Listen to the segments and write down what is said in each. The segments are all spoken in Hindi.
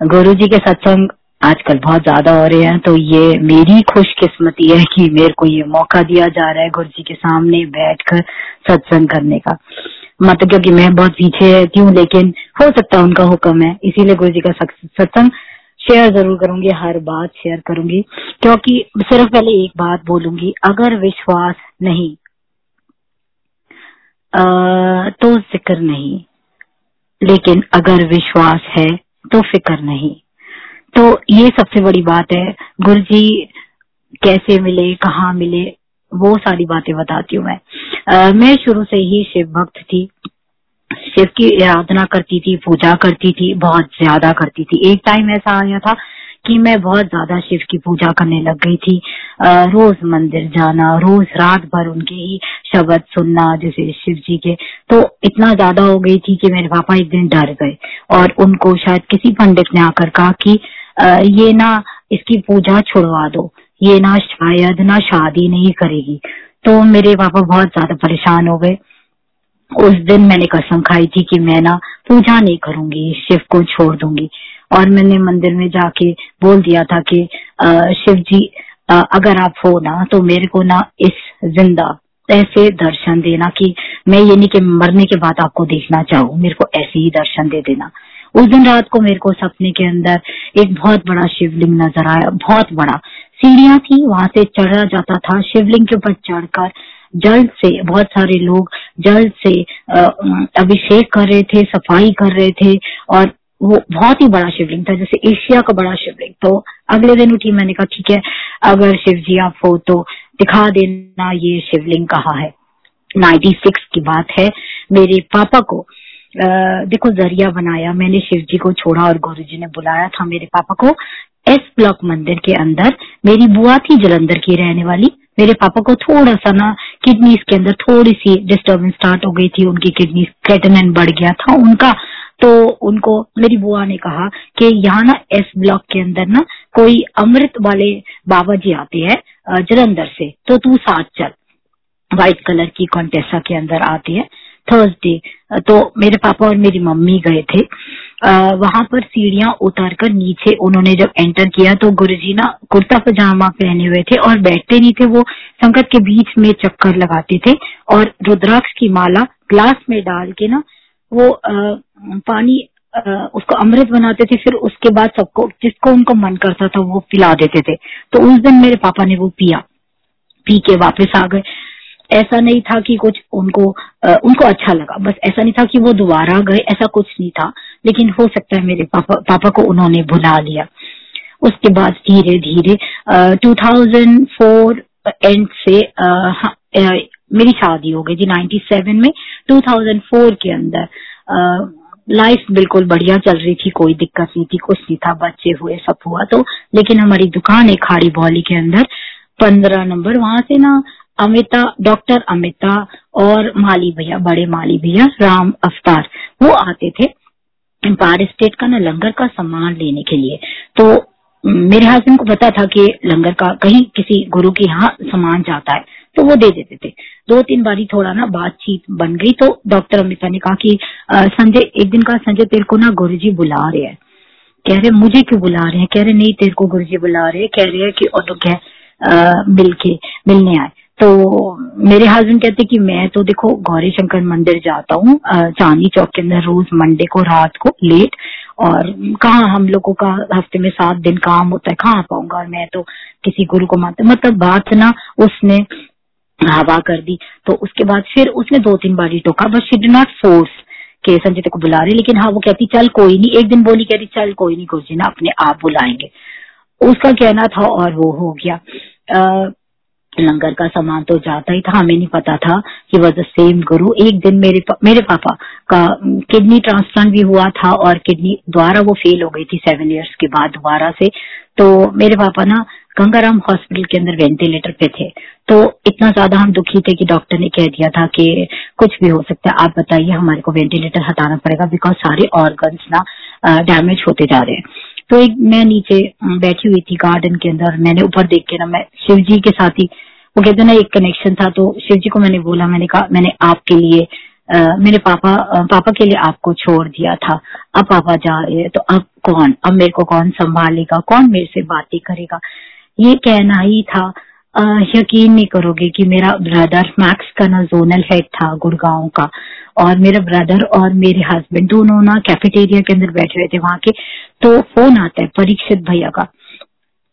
गुरु जी के सत्संग आजकल बहुत ज़्यादा हो रहे हैं तो ये मेरी खुशकिस्मती है कि मेरे को ये मौका दिया जा रहा है गुरु जी के सामने बैठकर सत्संग करने का। मतलब क्योंकि मैं बहुत पीछे रहती हूँ लेकिन हो सकता है उनका हुक्म है। इसीलिए गुरु जी का सत्संग शेयर ज़रूर करूँगी हर बात शेयर करूँगी। क्योंकि सिर्फ़ पहले एक बात बोलूँगी अगर विश्वास नहीं आ, तो ज़िक्र नहीं। लेकिन अगर विश्वास है तो फ़िक्र नहीं। तो ये सबसे बड़ी बात है गुरु जी कैसे मिले कहाँ मिले वो सारी बातें बताती हूँ मैं। आ, मैं शुरू से ही शिव भक्त थी। शिव की आराधना करती थी पूजा करती थी बहुत ज़्यादा करती थी। एक टाइम ऐसा आया था कि मैं बहुत ज़्यादा शिव की पूजा करने लग गई थी। रोज मंदिर जाना, रोज रात भर उनके ही शब्द सुनना, जैसे शिव जी के। तो इतना ज़्यादा हो गई थी कि मेरे पापा एक दिन डर गए और उनको शायद किसी पंडित ने आकर कहा कि ये ना इसकी पूजा छुड़वा दो। ये ना शायद, ना शादी नहीं करेगी। तो मेरे पापा बहुत ज़्यादा परेशान हो गए। उस दिन मैंने कसम खाई थी कि मैं ना पूजा नहीं करूँगी, शिव को छोड़ दूँगी। और मैंने मंदिर में जाके बोल दिया था कि शिव जी अगर आप हो ना तो मेरे को ना इस ज़िंदा ऐसे दर्शन देना कि मैं ये नहीं कि मरने के बाद आपको देखना चाहूँ, मेरे को ऐसे ही दर्शन दे देना। उस दिन रात को मेरे को सपने के अंदर एक बहुत बड़ा शिवलिंग नज़र आया, बहुत बड़ा। सीढ़ियाँ थी, वहाँ से चढ़ा जाता था, शिवलिंग के ऊपर चढ़कर जल से, बहुत सारे लोग जल से अभिषेक कर रहे थे, सफ़ाई कर रहे थे और वो बहुत ही बड़ा शिवलिंग था जैसे एशिया का बड़ा शिवलिंग। तो अगले दिन उठी मैंने कहा ठीक है अगर शिव जी आप हो तो दिखा देना ये शिवलिंग कहाँ है? 96 की बात है मेरे पापा को आ, देखो ज़रिया बनाया मैंने शिव जी को छोड़ा और गुरु जी ने बुलाया था मेरे पापा को। एस ब्लॉक मंदिर के अंदर मेरी बुआ थी जलंधर की रहने वाली मेरे पापा को थोड़ा सा ना किडनीज के अंदर थोड़ी सी डिस्टर्बेंस स्टार्ट हो गई थी उनकी किडनी क्रेटन बढ़ गया था उनका तो उनको, मेरी बुआ ने कहा कि यहाँ ना एस ब्लॉक के अंदर ना कोई अमृत वाले बाबा जी आते हैं जलंधर से। तो तू साथ चल। व्हाइट कलर की कॉन्टेसा के अंदर आती है। थर्सडे तो मेरे पापा और मेरी मम्मी गए थे। वहाँ पर सीढ़ियाँ उतार कर नीचे उन्होंने जब एंटर किया तो गुरुजी ना कुर्ता पजामा पहने हुए थे और बैठते नहीं थे। वो संकट के बीच में चक्कर लगाते थे और रुद्राक्ष की माला ग्लास में डाल के ना वो आ, पानी आ, उसको अमृत बनाते थे फिर उसके बाद सबको जिसको उनको मन करता था वो पिला देते थे। तो उस दिन मेरे पापा ने वो पिया। पी के वापस आ गए। ऐसा नहीं था कि कुछ उनको आ, उनको अच्छा लगा। बस ऐसा नहीं था कि वो दोबारा गए ऐसा कुछ नहीं था। लेकिन हो सकता है मेरे पापा पापा को उन्होंने भुला लिया। उसके बाद धीरे धीरे टू थाउज़ेंड फोर एंड से मेरी शादी हो गई थी 97 में 2004 के अंदर। लाइफ बिल्कुल बढ़िया चल रही थी, कोई दिक्कत नहीं थी, कुछ नहीं था, बच्चे हुए, सब हुआ तो। लेकिन हमारी दुकान है खाड़ी बौली के अंदर, पंद्रह नंबर, वहाँ से ना अमिता डॉक्टर अमिता और माली भैया, बड़े माली भैया, राम अवतार, वो आते थे एम्पायर स्टेट का ना लंगर का सामान लेने के लिए। तो मेरे हस्बैंड को पता था कि लंगर का, कहीं किसी गुरु के यहाँ सामान जाता है। तो वो दे देते थे। दो तीन बारी थोड़ा ना बातचीत बन गई तो डॉक्टर अमिता ने कहा कि संजय, एक दिन कहा, संजय, तेरे को ना गुरु जी बुला रहे हैं। कह रहे, मुझे क्यों बुला रहे हैं? कह रहे, नहीं, तेरे को गुरु जी बुला रहे हैं। कह रहे हैं कि, और तो क्या मिल के मिलने आए। तो मेरे हस्बैंड कहते कि, मैं तो देखो गौरी शंकर मंदिर जाता हूँ चांदी चौक के अंदर रोज मंडे को रात को लेट और कहा हम लोगों का हफ़्ते में सात दिन काम होता है, कहाँ पाऊँगा? और मैं तो किसी गुरु को मानता मतलब बात ना उसने हवा कर दी। तो उसके बाद फिर उसने दो तीन बार टोका। But she did not force के संजय को बुला रही लेकिन हाँ वो कहती चल कोई नहीं। एक दिन बोली कहती चल कोई नहीं गुरु ना अपने आप बुलाएँगे। उसका कहना था और वो हो गया। आ, लंगर का सामान तो जाता ही था हमें नहीं पता था कि वॉज़ द सेम गुरु। एक दिन मेरे पा, मेरे पापा का किडनी ट्रांसप्लांट भी हुआ था और किडनी द्वारा वो फेल हो गई थी सेवन इयर्स के बाद दोबारा से। तो मेरे पापा ना गंगाराम हॉस्पिटल के अंदर वेंटिलेटर पे थे। तो इतना ज़्यादा हम दुखी थे कि डॉक्टर ने कह दिया था कि कुछ भी हो सकता है आप बताइए हमारे को वेंटिलेटर हटाना पड़ेगा बिकॉज़ सारे ऑर्गन्स ना डैमेज होते जा रहे हैं। तो एक मैं नीचे बैठी हुई थी गार्डन के अंदर मैंने ऊपर देख के ना मैं शिव जी के साथ ही वो कहते ना एक कनेक्शन था तो शिव जी को मैंने बोला मैंने कहा मैंने आपके लिए आ, मेरे पापा आ, पापा के लिए आपको छोड़ दिया था। अब पापा जा रहे हैं तो अब कौन? अब मेरे को कौन संभालेगा? कौन मेरे से बातें करेगा? ये कहना ही था आ, यकीन नहीं करोगे कि मेरा ब्रदर मैक्स का ना जोनल हेड था गुड़गांव का और मेरा ब्रदर और मेरे हस्बैंड दोनों ना कैफेटेरिया के अंदर बैठे हुए थे वहाँ के तो फ़ोन आता है परीक्षित भैया का।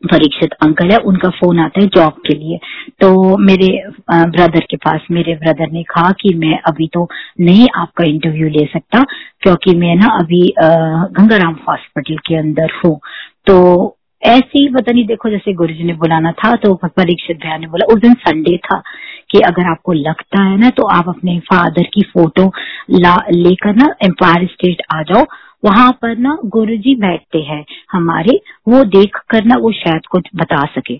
परीक्षित अंकल है उनका फ़ोन आता है जॉब के लिए। तो मेरे ब्रदर के पास मेरे ब्रदर ने कहा कि मैं अभी तो नहीं आपका इंटरव्यू ले सकता क्योंकि मैं ना अभी गंगाराम हॉस्पिटल के अंदर हूँ। तो ऐसे ही पता नहीं, देखो जैसे गुरु जी ने बुलाना था तो परीक्षित भैया ने बोला, उस दिन संडे था कि अगर आपको लगता है ना तो आप अपने फादर की फ़ोटो लेकर ना एम्पायर स्टेट आ जाओ। वहाँ पर ना गुरु जी बैठते हैं हमारे, वो देख कर ना वो शायद कुछ बता सके।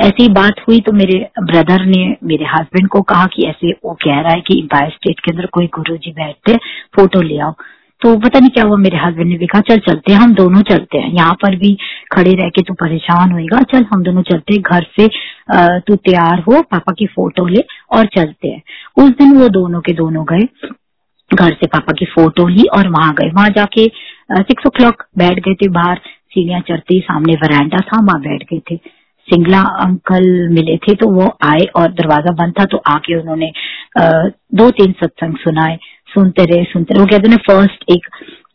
ऐसी बात हुई तो मेरे ब्रदर ने मेरे हस्बैंड को कहा कि ऐसे वो कह रहा है कि एम्पायर स्टेट के अंदर कोई गुरु जी बैठते फ़ोटो ले आओ। तो पता नहीं क्या हुआ, मेरे हस्बैंड ने भी कहा, चल चलते हैं, हम दोनों चलते हैं। यहाँ पर भी खड़े रह के तू परेशान होएगा, चल, हम दोनों चलते हैं, घर से तू तैयार हो, पापा की फ़ोटो ले और चलते हैं। उस दिन वो दोनों के दोनों गए, घर से पापा की फ़ोटो ली और वहाँ गए। वहाँ जाके सिक्स ओ क्लॉक बैठ गए थे बाहर, सीढ़ियाँ चढ़ते सामने वरांडा था, वहाँ बैठ गए थे। सिंगला अंकल मिले थे तो वो आए और दरवाज़ा बंद था तो आके उन्होंने दो तीन सत्संग सुनाए। सुनते रहे सुनते रहे। वो कहते ना फ़र्स्ट एक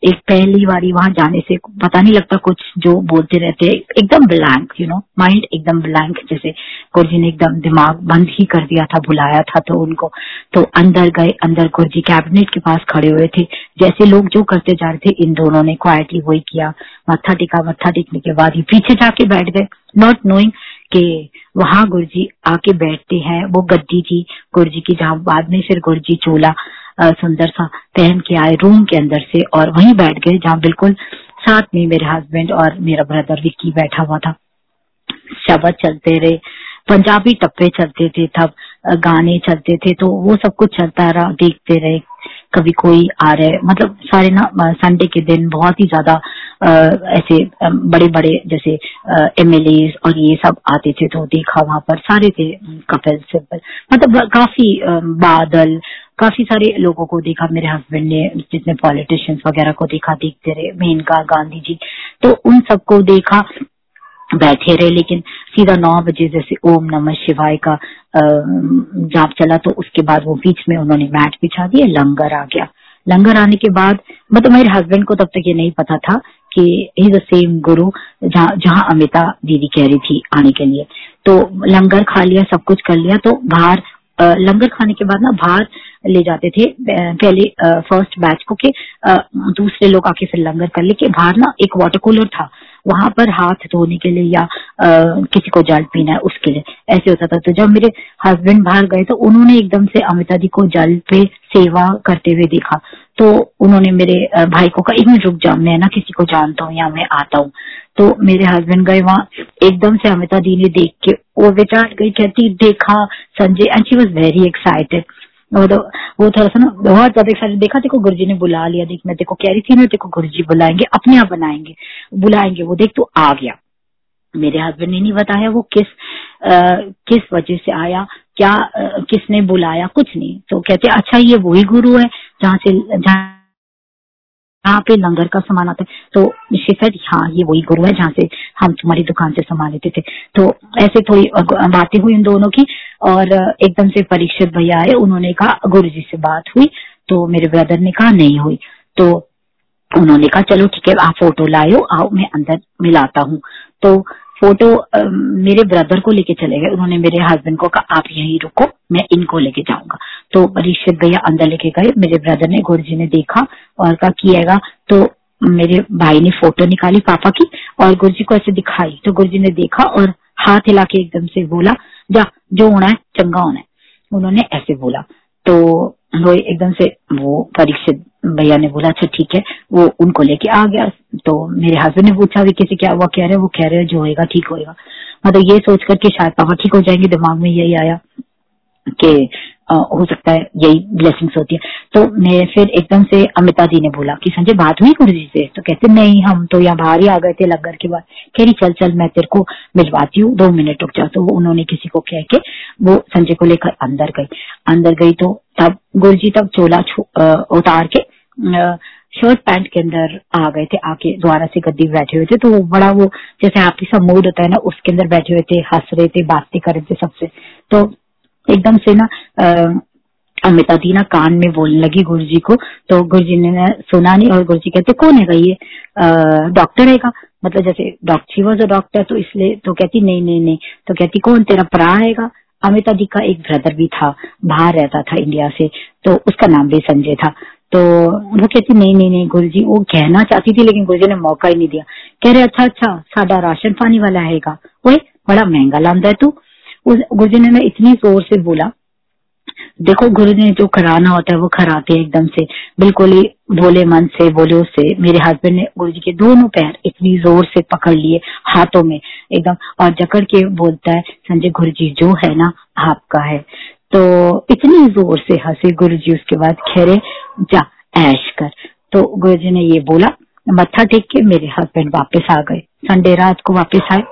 एक पहली बारी वहाँ जाने से पता नहीं लगता कुछ जो बोलते रहते एकदम ब्लैंक यू नो माइंड एकदम ब्लैंक जैसे गुरुजी ने एकदम दिमाग बंद ही कर दिया था, बुलाया था तो उनको। तो अंदर गए, अंदर गुरुजी कैबिनेट के पास खड़े हुए थे। जैसे लोग जो करते जा रहे थे, इन दोनों ने क्वाइटली वही किया। मत्था टिका, मत्था टिकने के बाद ही पीछे जाके बैठ गए। नॉट नोइंग कि वहाँ गुरुजी आके बैठते हैं, वो गद्दी थी गुरुजी की, जहाँ बाद में फिर गुरुजी चोला। सुंदर सा पहन के आए रूम के अंदर से और वहीं बैठ गए जहाँ बिल्कुल साथ में मेरे हस्बैंड और मेरा ब्रदर विक्की बैठा हुआ था। शब्द चलते रहे, पंजाबी टप्पे चलते थे तब गाने चलते थे तो वो सब कुछ चलता रहा, देखते रहे। कभी कोई आ रहे मतलब सारे ना संडे के दिन बहुत ही ज़्यादा ऐसे बड़े बड़े जैसे एमएलए और ये सब आते थे तो देखा वहाँ पर सारे थे कपिल सिब्बल मतलब काफ़ी बादल, काफ़ी सारे लोगों को देखा। मेरे हस्बैंड ने, जितने पॉलिटिशियंस वगैरह को देखा, देखते रहे, मेनका गांधी जी तो उन सबको देखा, बैठे रहे, लेकिन सीधा नौ बजे जैसे ओम नमः शिवाय का जाप चला तो उसके बाद वो बीच में उन्होंने मैट बिछा दिया, लंगर आ गया। लंगर आने के बाद मतलब मेरे हस्बैंड को तब तक ये नहीं पता था कि ही द सेम गुरु जहाँ जहाँ अमिता दीदी कह रही थी आने के लिए। तो लंगर खा लिया सब कुछ कर लिया तो बाहर लंगर खाने के बाद ना बाहर ले जाते थे पहले फ़र्स्ट बैच को के दूसरे लोग आके फिर लंगर कर ले के बाहर ना एक वाटर कूलर था। वहाँ पर हाथ धोने के लिए या आ, किसी को जल पीना है उसके लिए। ऐसे होता था। तो जब मेरे हस्बैंड बाहर गए तो उन्होंने एकदम से अमिता जी को जल पे सेवा करते हुए देखा। तो उन्होंने मेरे भाई को कहा एक रुक जाओ मैं ना किसी को जानता हूँ या मैं आता हूँ। तो मेरे हस्बैंड गए वहाँ एकदम से अमिता दी ने देख के वो बेचार गई कहती देखा Sanjay and she was very excited तो वो थोड़ा सा ना बहुत ज़्यादा एक्साइटेड देखा देखो गुरुजी ने बुला लिया देख मैं देखो कह रही थी ना देखो गुरुजी बुलाएँगे अपने आप बनाएँगे बुलाएँगे वो देख तो आ गया। मेरे हस्बैंड ने नहीं बताया वो किस आ, किस वजह से आया क्या आ, किसने बुलाया कुछ नहीं। तो कहते अच्छा ये वही गुरु है जहाँ से, जहाँ पे लंगर का सामान आता है। तो शिफर हाँ ये वही गुरु है जहाँ से हम तुम्हारी दुकान से सामान लेते थे। तो ऐसे थोड़ी बातें हुई उन दोनों की और एकदम से परीक्षित भैया आए, उन्होंने कहा, गुरु जी से बात हुई तो मेरे ब्रदर ने कहा, नहीं हुई। तो उन्होंने कहा, चलो, ठीक है, आप फ़ोटो लाओ आओ, मैं अंदर मिलाता हूँ। तो फ़ोटो मेरे ब्रदर को लेके चले गए। उन्होंने मेरे हस्बैंड को कहा, आप यहीं रुको, मैं इनको लेके जाऊँगा। तो परीक्षित भैया अंदर लेके गए। मेरे ब्रदर ने गुरु ने देखा और कहा, किएगा? तो मेरे भाई ने फ़ोटो निकाली पापा की और गुरु को ऐसे दिखाई। तो गुरु ने देखा और हाथ हिला के एकदम से बोला, जा, जो होना है, चंगा होना है। उन्होंने ऐसे बोला। तो वो एकदम से, वो परीक्षित भैया ने बोला अच्छा ठीक है। वो उनको लेके आ गया। तो मेरे हस्बैंड ने पूछा भी किसी क्या हुआ कह रहे वो कह रहे जो होएगा, ठीक होएगा। मतलब ये सोच करके शायद पापा ठीक हो जाएँगे, दिमाग में यही आया। कि हो सकता है यही ब्लेसिंग्स होती है। तो मैं फिर एकदम से अमिता जी ने बोला कि संजय, बात हुई गुरु जी से? तो कहते, नहीं, हम तो यहाँ बाहर ही आ गए थे लंगर के बाद। कह रही, चल चल, मैं तेरे को मिलवाती हूँ, दो मिनट रुक जाओ तो वो उन्होंने किसी को कह के वो संजय को लेकर अंदर गई। अंदर गई तो तब गुरु जी तब चोला उतार के शर्ट पैंट के अंदर आ गए थे, आके द्वारा से गद्दी बैठे हुए थे। तो वो बड़ा वो, जैसे आपकी सब मूड होता है ना, उसके अंदर बैठे हुए थे, हंस रहे थे, बातें कर रहे थे सबसे। तो एकदम से ना अमिता दी ना कान में बोलने लगी गुरु जी को तो गुरु जी ने सुना नहीं और गुरु जी कहते, कौन है ये? डॉक्टर है का। मतलब जैसे डॉक्टर वॉज़ अ डॉक्टर तो इसलिए तो कहती, नहीं नहीं नहीं। तो कहती, कौन तेरा परा है अमिता दी का एक ब्रदर भी था, बाहर रहता था इंडिया से तो उसका नाम भी संजय था। तो वो कहती, नहीं नहीं नहीं गुरु जी वो कहना चाहती थी, लेकिन गुरु जी ने मौका ही नहीं दिया। कह रहे अच्छा अच्छा साडा राशन पानी वाला हैगा वही बड़ा महँगा लादा है तू। गुरु जी ने मैं इतनी ज़ोर से बोला, देखो गुरु ने जो कराना होता है वो कराते हैं एकदम से, बिल्कुल ही बोले मन से, बोले उससे, मेरे हस्बैंड ने गुरु जी के दोनों पैर इतनी ज़ोर से पकड़ लिए हाथों में, एकदम, और जकड़ के बोलता है, संजय गुरु जी, जो है ना आपका है। तो इतनी ज़ोर से हंसे गुरु जी, उसके बाद खेरे जा, ऐश कर। तो गुरु जी ने ये बोला, मत्था टेक के मेरे हस्बैंड वापस आ गए। संडे रात को वापस आए।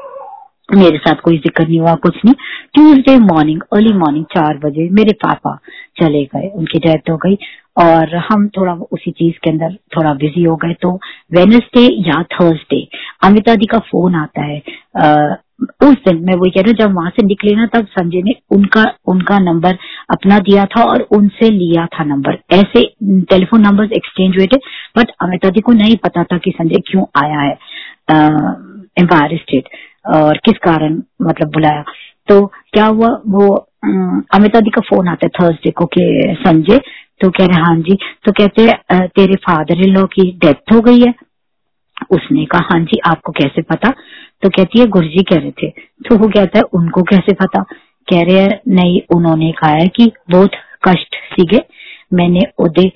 मेरे साथ कोई ज़िक्र नहीं हुआ कुछ नहीं। ट्यूसडे मॉर्निंग अर्ली मॉर्निंग चार बजे मेरे पापा चले गए उनकी डेथ हो गई और हम थोड़ा उसी चीज़ के अंदर थोड़ा बिज़ी हो गए। तो वेनसडे या थर्सडे अमिता दी का फ़ोन आता है। आ, उस दिन मैं वही कह रही जब वहाँ से निकले ना तब संजय ने उनका उनका नंबर अपना दिया था और उनसे लिया था नंबर ऐसे टेलीफोन नंबर्स एक्सचेंज हुए थे बट अमिता दी को नहीं पता था कि संजय क्यों आया है। एम्पायर स्टेट और किस कारण मतलब बुलाया? तो क्या हुआ, वो अमिता दी का फ़ोन आता है थर्सडे को कि संजय तो कह रहे हाँ जी। तो कहते तेरे फादर इन लॉ की डेथ हो गई है। उसने कहा हाँ जी, आपको कैसे पता? तो कहती है, गुरुजी कह रहे थे। तो वो कहता है उनको कैसे पता? कह रहे हैं, नहीं, उन्होंने कहा है कि बहुत कष्ट सीगे मैंने ओदे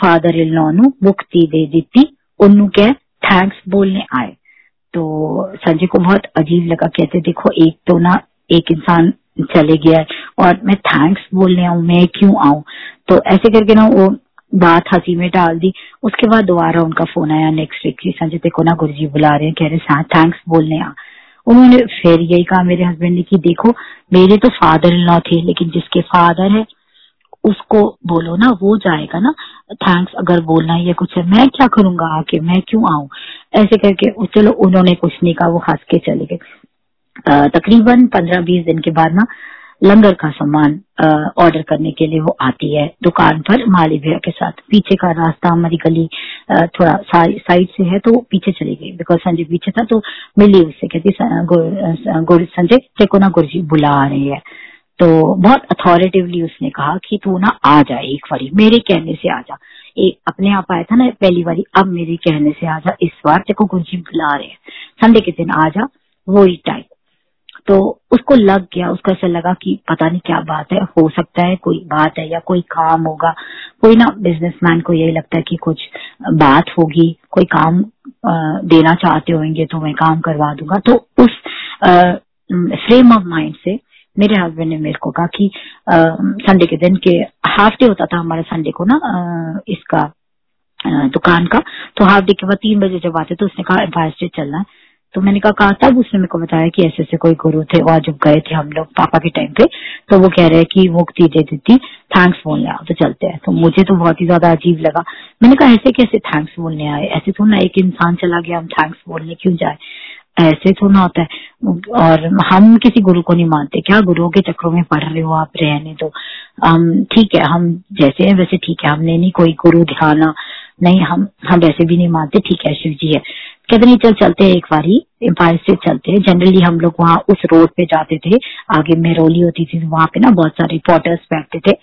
फादर लॉ नु मुक्ति दे दी उन्होंने कह थैंक्स बोलने आए। तो संजय को बहुत अजीब लगा कहते, देखो, एक तो ना, एक इंसान चले गया है और मैं थैंक्स बोलने आऊ, मैं क्यों आऊँ? तो ऐसे करके ना वो बात हँसी में डाल दी। उसके बाद दोबारा उनका फ़ोन आया नेक्स्ट वीक की, संजय, देखो ना गुरु जी बुला रहे हैं, कह रहे थैंक्स बोलने आ। उन्होंने फिर यही कहा मेरे हस्बैंड ने कि, देखो, मेरे तो फादर इन लॉ थे, लेकिन जिसके फादर है उसको बोलो ना, वो जाएगा ना थैंक्स अगर बोलना है या कुछ है, मैं क्या करूँगा आके? मैं क्यों आऊँ? ऐसे करके चलो, उन्होंने कुछ नहीं कहा, वो हंस के चले गए। तकरीबन पंद्रह बीस दिन के बाद ना, लंगर का सामान ऑर्डर करने के लिए वो आती है दुकान पर, माली भैया के साथ। पीछे का रास्ता, हमारी गली थोड़ा साइड से है तो पीछे चली गई बिकॉज़ संजय पीछे था तो मिली उससे, कहती संजय देखो ना गुरु जी बुला रहे हैं। तो बहुत अथॉरिटिवली उसने कहा कि तू ना आ जा एक बारी, मेरे कहने से आ जा। एक अपने आप आया था ना पहली बारी, अब मेरे कहने से आ जा, इस बार तेको गुरुजी बुला रहे हैं। संडे के दिन आ जा वो ही टाइम तो उसको लग गया, उसको ऐसा लगा कि पता नहीं क्या बात है, हो सकता है कोई बात है या कोई काम होगा। कोई ना बिजनेसमैन को यही लगता है कि कुछ बात होगी, कोई काम देना चाहते होंगे तो मैं काम करवा दूँगा। तो उस फ्रेम ऑफ़ माइंड से मेरे हस्बैंड ने मेरे को कहा कि संडे के दिन के हाफ़ डे होता था हमारे संडे को ना इसका दुकान का। तो हाफ़ डे के बाद तीन बजे जब आते तो उसने कहा एम्पायर स्टेट चलना है। तो मैंने कहा कहा तब? उसने मेरे को बताया कि ऐसे ऐसे कोई गुरु थे वहाँ जब गए थे हम लोग पापा के टाइम पे तो वो कह रहे हैं कि मुक्ति दे देती थैंक्स बोलने आओ तो चलते हैं। तो मुझे तो बहुत ही ज़्यादा अजीब लगा। मैंने कहा, ऐसे कैसे थैंक्स बोलने आए? ऐसे तो ना एक इंसान चला गया, हम थैंक्स बोलने क्यों जाए? ऐसे ना होता है। और हम किसी गुरु को नहीं मानते। क्या गुरुओं के चक्रों में पढ़ रहे हो आप रहने तो हम ठीक है, हम जैसे हैं वैसे ठीक है। हमने नहीं कोई गुरु ध्यान नहीं, हम हम वैसे भी नहीं मानते। ठीक है, शिव जी है। कहते नहीं, चल चलते हैं एक बारी। एम्पायर से चलते हैं। जनरली हम लोग वहाँ उस रोड पे जाते थे। आगे मेरोली होती थी, वहाँ पे ना बहुत सारे रिपोर्टर्स बैठते थे।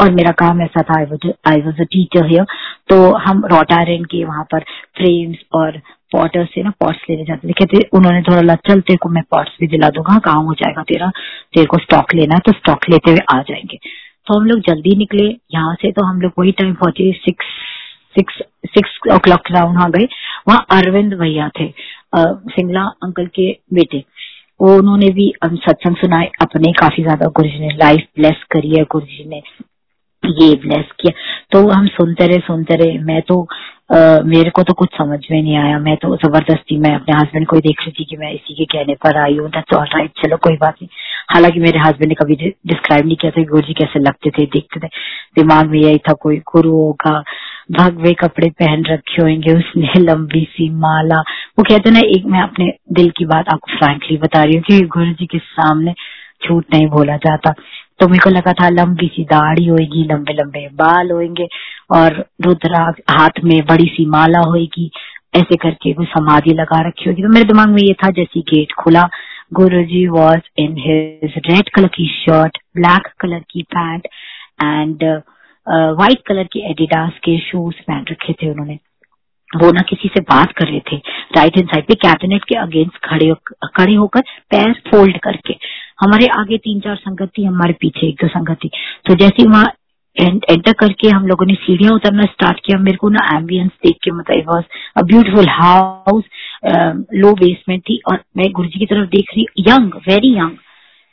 और मेरा काम ऐसा था I was a teacher here तो हम रोटारेन के वहाँ पर फ्रेम्स और पॉटर्स से ना पॉट्स लेने जाते थे। कहते, उन्होंने थोड़ा लग चल तेरे को मैं पॉट्स भी दिला दूँगा, काम हो जाएगा तेरा, तेरे को स्टॉक लेना है तो स्टॉक लेते हुए आ जाएँगे। तो हम लोग जल्दी निकले। यहाँ से तो हम लोग वही टाइम पहुँचे six six six o'clock round वहाँ गए। वहाँ अरविंद भैया थे सिंगला अंकल के बेटे। वो उन्होंने भी सत्संग सुनाए। अपने काफ़ी ज़्यादा गुरु जी ने लाइफ ब्लेस करी है गुरु जी ने ये ब्लेस किया। तो हम सुनते रहे सुनते रहे। मैं तो मेरे को तो कुछ समझ में नहीं आया। मैं तो ज़बरदस्ती, मैं अपने हस्बैंड को ही देख रही थी कि मैं इसी के कहने पर आई हूँ। दैट्स ऑल राइट चलो, कोई बात नहीं। हालाँकि मेरे हस्बैंड ने कभी डिस्क्राइब नहीं किया था गुरु जी कैसे लगते थे, देखते थे। दिमाग में यही था, कोई गुरु होगा, भगवे कपड़े पहन रखे होंगे, उसने लंबी सी माला। वो कहते ना, एक मैं अपने दिल की बात आपको फ्रैंकली बता रही हूँ कि गुरु जी के सामने झूठ नहीं बोला जाता। तो मेरे को लगा था लंबी सी दाढ़ी होगी लंबे लंबे बाल होंगे और रुद्राक्ष हाथ में बड़ी सी माला होगी ऐसे करके कोई समाधि लगा रखी होगी। तो मेरे दिमाग में ये था, जैसे गेट खुला Guru ji was in his red colour की शर्ट ब्लैक कलर की पैंट एंड व्हाइट कलर की एडिडास के शूज़ पहन रखे थे उन्होंने। वो ना किसी से बात कर रहे थे। राइट हैंड साइड पे कैबिनेट के अगेंस्ट खड़े खड़े होकर पैर फोल्ड करके। हमारे आगे तीन चार संगत थी हमारे पीछे एक दो संगत। थी तो जैसे वहाँ एंटर करके हम लोगों ने सीढ़ियाँ उतरना स्टार्ट किया, मेरे को ना एम्बियंस देख के मतलब was a beautiful house low basement थी और मैं गुरु जी की तरफ़ देख रही यंग वेरी यंग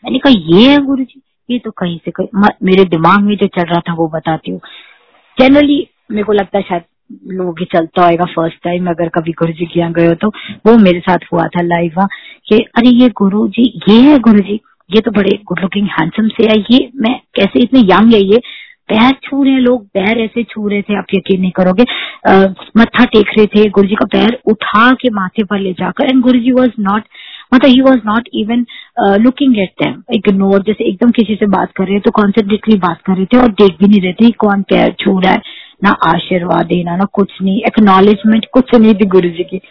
मैंने कहा, ये है गुरु जी ये तो कहीं से कहीं मेरे दिमाग में जो चल रहा था वो बताती हूँ। जनरली मेरे को लगता है शायद लोगों के चलता होगा फ़र्स्ट टाइम अगर कभी गुरु जी के यहाँ गए हो तो। वो मेरे साथ हुआ था लाइव वहाँ, कि अरे ये गुरु जी ये है गुरु जी ये तो बड़े गुड लुकिंग हैंडसम से है ये मैं कैसे इतने यंग है ये? पैर छू रहे लोग, पैर ऐसे छू रहे थे, आप यकीन नहीं करोगे। मत्था टेक रहे थे गुरु जी का पैर उठा के माथे पर ले जाकर and Guru ji was not मतलब he was not even looking at them ignore जैसे एकदम किसी से बात कर रहे हैं तो कॉन्सेंट्रेटली बात कर रहे थे और देख भी नहीं रहे थे कौन पैर छू रहा है। ना आशीर्वाद देना ना कुछ नहीं एक्नॉलेजमेंट कुछ नहीं थी गुरु जी की।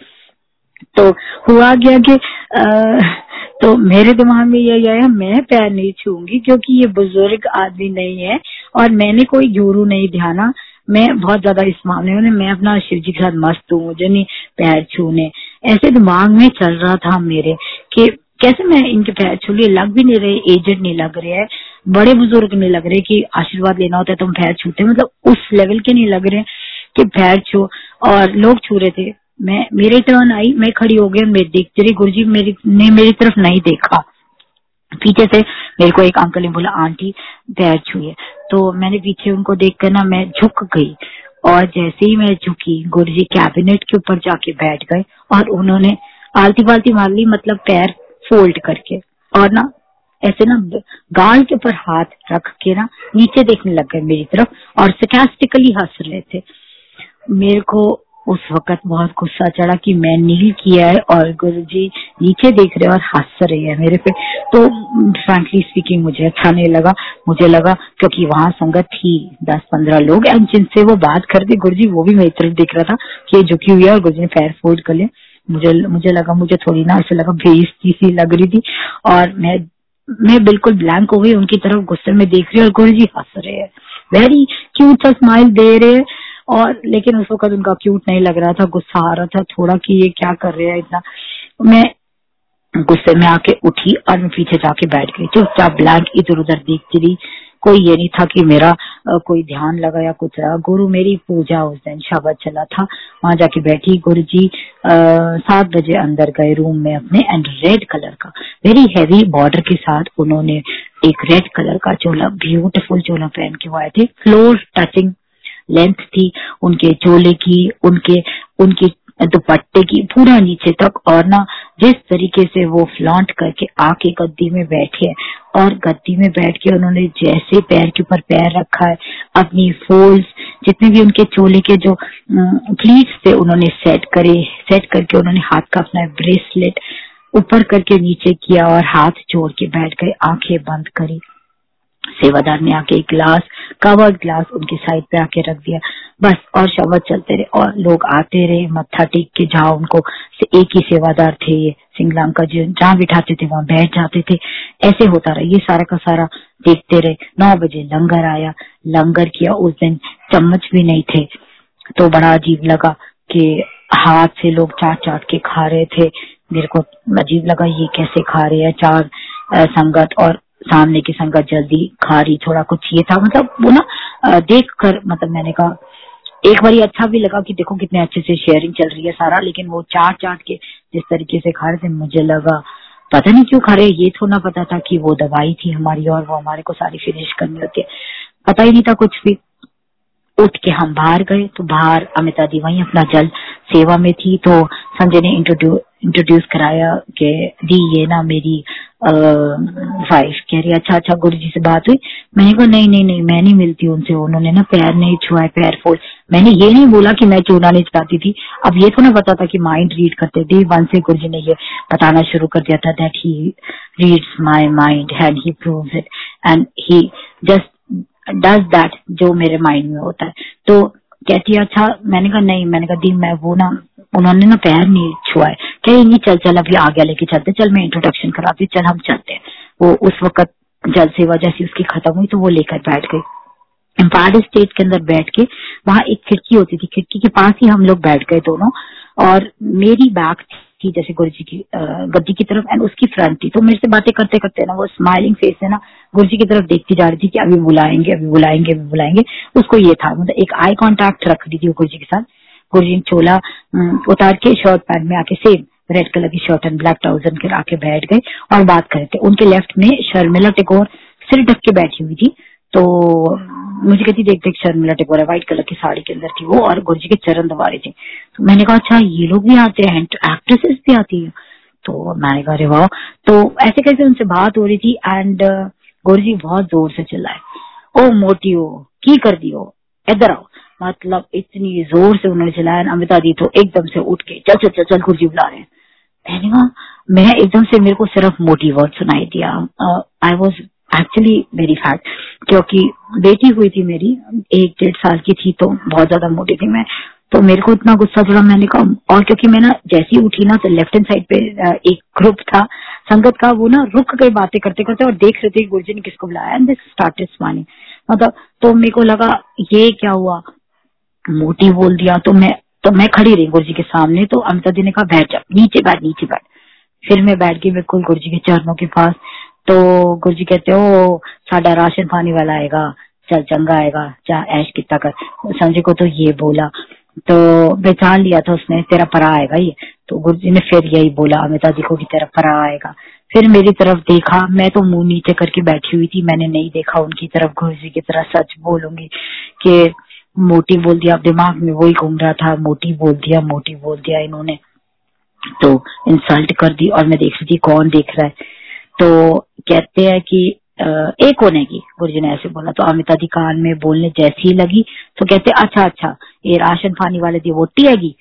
तो हुआ गया कि तो मेरे दिमाग में यही आया, मैं पैर नहीं छूँगी क्योंकि ये बुज़ुर्ग आदमी नहीं है और मैंने कोई गुरु नहीं ध्याना। मैं बहुत ज़्यादा इस मामले में, मैं अपना शिव जी के साथ मस्त हूँ, मुझे नहीं पैर छूने। ऐसे दिमाग में चल रहा था मेरे कि कैसे मैं इनके पैर छू लिए? लग भी नहीं रहे एजेड नहीं लग रहे हैं। बड़े बुज़ुर्ग नहीं लग रहे कि आशीर्वाद लेना होता है तो हम पैर छूते मतलब उस लेवल के नहीं लग रहे कि पैर छू। और लोग छू रहे थे। मैं, मेरी टर्न आई, मैं खड़ी हो गई मैं देखती रही गुरु जी मेरी, ने मेरी तरफ़ नहीं देखा। पीछे से मेरे को एक अंकल ने बोला, आंटी पैर छुए तो मैंने पीछे उनको देख कर ना मैं झुक गई। और जैसे ही मैं झुकी गुरु जी कैबिनेट के ऊपर जाके बैठ गए और उन्होंने आलती पालती मार ली मतलब पैर फोल्ड करके। और ना ऐसे ना गाल के ऊपर हाथ रख के ना नीचे देखने लग गए मेरी तरफ़ और सिकेस्टिकली हंस रहे थे। मेरे को उस वक्त बहुत गुस्सा चढ़ा कि मैं नील किया है और गुरु जी नीचे देख रहे और हंस रहे हैं मेरे पे। तो फ्रेंकली स्पीकिंग मुझे अच्छा नहीं लगा। मुझे लगा क्योंकि वहाँ संगत थी दस पंद्रह लोग एंड जिनसे वो बात करते गुरु जी वो भी मेरी तरफ़ देख रहा था कि ये झुकी हुई है और गुरु जी ने पैर फोल्ड कर लिया। मुझे मुझे लगा, मुझे थोड़ी ना ऐसे लगा बेइज्जती सी लग रही थी और मैं मैं बिल्कुल ब्लैंक हो गई, उनकी तरफ़ गुस्से में देख रही और गुरु जी हंस रहे हैं। वेरी क्यूट सा स्माइल दे रहे और लेकिन उस वक्त उनका क्यूट नहीं लग रहा था, गुस्सा आ रहा था, थोड़ा कि ये क्या कर रहे हैं इतना। मैं गुस्से में आके उठी और मैं पीछे जाके बैठ गई, चुपचाप ब्लैंक इधर उधर देखती रही। कोई ये नहीं था कि मेरा कोई ध्यान लगा या कुछ रहा गुरु मेरी पूजा उस दिन शब्द चला था। वहाँ जाके बैठी गुरु जी सात बजे अंदर गए रूम में अपने एंड रेड कलर का। वेरी हैवी बॉर्डर के साथ उन्होंने एक रेड कलर का चोला ब्यूटीफुल चोला पहन के आए थे। फ्लोर टचिंग लेंथ थी। उनके चोले की, उनके, उनकी दुपट्टे की पूरा नीचे तक और ना जिस तरीके से वो फ्लॉन्ट करके आके गद्दी में बैठे और गद्दी में बैठ के उन्होंने जैसे पैर के ऊपर पैर रखा है, अपनी फोल्ड जितने भी उनके चोले के जो प्लीट्स थे उन्होंने सेट करे सेट करके उन्होंने हाथ का अपना ब्रेसलेट ऊपर करके नीचे किया और हाथ जोड़ के बैठ गए, आँखें बंद करी। सेवादार ने आके एक ग्लास कवर्ड ग्लास उनकी साइड पे आके रख दिया। बस, और शब्द चलते रहे, और लोग आते रहे, मत्था टेक के, जहाँ उनको से एक ही सेवादार थे ये का जहाँ बिठाते थे, वहाँ बैठ जाते थे। ऐसे होता रहा, ये सारा का सारा देखते रहे। नौ बजे लंगर आया। लंगर किया, उस दिन चम्मच भी नहीं थे। तो बड़ा अजीब लगा कि हाथ से लोग चाट चाट के खा रहे थे। मेरे को अजीब लगा, ये कैसे खा रहे हैं? चार संगत और सामने की संगत जल्दी खा रही थोड़ा कुछ ये था। मतलब वो ना देख कर मतलब मैंने कहा, एक बार अच्छा भी लगा कि देखो कितने अच्छे से शेयरिंग चल रही है सारा, लेकिन वो चाट चाट के जिस तरीके से खा रहे थे, मुझे लगा, पता नहीं क्यों खा रहे ये थोड़ा पता था कि वो दवाई थी हमारी और वो हमारे को सारी फिनिश करनी होती है। पता ही नहीं था कुछ भी। उठ के हम बाहर गए तो बाहर अमिता दी वही अपना जल सेवा में थी तो संजय ने इंट्रोड्यूस कराया कि, दी, ये ना मेरी वाइफ कह रही अच्छा अच्छा गुरु जी से बात हुई। मैंने कहा, नहीं नहीं नहीं, मैं नहीं मिलती उनसे। उन्होंने ना पैर नहीं छुआ पैर फोल मैंने ये नहीं बोला कि मैं चूना नहीं चलाती थी। अब ये तो ना पता था कि माइंड रीड करते थे वन से गुरु जी ने ये बताना शुरू कर दिया था that he reads my mind and he prove it and he just does that जो मेरे माइंड में होता है। तो कहती है अच्छा मैंने कहा, नहीं, मैंने कहा दी मैं वो ना, उन्होंने ना पैर नहीं छुआ है। कहेंगी चल चल, अभी आगे लेके चलते चल, मैं इंट्रोडक्शन कराती चल, हम चलते हैं। वो उस वक्त जल सेवा जैसी उसकी खत्म हुई तो वो लेकर बैठ गई। एम्पायर स्टेट के अंदर बैठ के वहाँ एक खिड़की होती थी। खिड़की के पास ही हम लोग बैठ गए दोनों। और मेरी बैक थी जैसे गुरु जी की गद्दी की तरफ़ एंड उसकी फ्रंट थी। तो मेरे से बातें करते करते ना, वो स्माइलिंग फेस है ना गुरु जी की तरफ़ देखती जा रही थी कि अभी बुलाएँगे अभी बुलाएँगे अभी बुलाएँगे। उसको ये था मतलब एक आई कॉन्टेक्ट रख रही थी गुरु जी के साथ। गुरु जी ने चोला उतार के शर्ट पैंट में आके सेम रेड कलर की शर्ट एंड ब्लैक ट्राउज़र के आके बैठ गए और बात कर रहे थे। उनके लेफ़्ट में शर्मिला टेकोर सिर ढक के बैठी हुई थी। तो मुझे कहती देख देख शर्मिला टेकोर है व्हाइट कलर की साड़ी के अंदर थी वो और गुरु जी के चरण दबा रहे थे। तो मैंने कहा अच्छा ये लोग भी आते हैं एक्ट्रेसेस भी आती है। तो मैंने कहा वाह! तो ऐसे कैसे उनसे बात हो रही थी एंड uh, गुरु जी बहुत ज़ोर से चिल्लाए। ओ मोटी हो की कर दियो इधर आओ। मतलब इतनी ज़ोर से उन्होंने चलाया अमिता दी तो एकदम से उठ के चल चल चल चल गुरु जी बुला रहे हैं। कहा मैं एकदम से मेरे को सिर्फ़ मोटी वर्ड सुनाई दिया। I was actually very fat क्योंकि बेटी हुई थी मेरी, एक डेढ़ साल की थी तो बहुत ज़्यादा मोटी थी मैं। तो मेरे को इतना गुस्सा चढ़ा मैंने कहा, और क्योंकि मैं ना जैसी उठी ना तो लेफ़्ट हैंड साइड पे एक ग्रुप था, संगत का, वो ना रुक गई बातें करते करते और देख रहे थे गुरु जी ने किसको बुलाया एंड स्टार्टेड स्माइलिंग मतलब तो मेरे को लगा, ये क्या हुआ? मोटी बोल दिया तो मैं तो मैं खड़ी रही गुरु जी के सामने तो अमिता जी ने कहा, बैठ जा, नीचे बैठ नीचे बैठ। फिर मैं बैठ गई बिल्कुल गुरु जी के चरणों के पास। तो गुरु जी कहते हो साडा राशन पानी वाला आएगा, चल चंगा आएगा चा ऐश कितना कर। समझे को तो ये बोला तो पहचान लिया था उसने, तेरा परा आएगा ये। तो गुरु जी ने फिर यही बोला, अमिता जी को कि तेरा परा आएगा। फिर मेरी तरफ़ देखा, मैं तो मुँह नीचे करके बैठी हुई थी, मैंने नहीं देखा उनकी तरफ़। गुरु जी की तरह सच बोलूँगी कि मोटी बोल दिया दिमाग में वही घूम रहा था, मोटी बोल दिया, मोटी बोल दिया इन्होंने। तो इंसल्ट कर दी और मैं देख रही थी कौन देख रहा है। तो कहते हैं कि एक होने की गुरु ने ऐसे बोला तो अमिता दी कान में बोलने जैसी ही लगी तो कहते अच्छा अच्छा ये राशन पानी वाले दी वोटी हैगी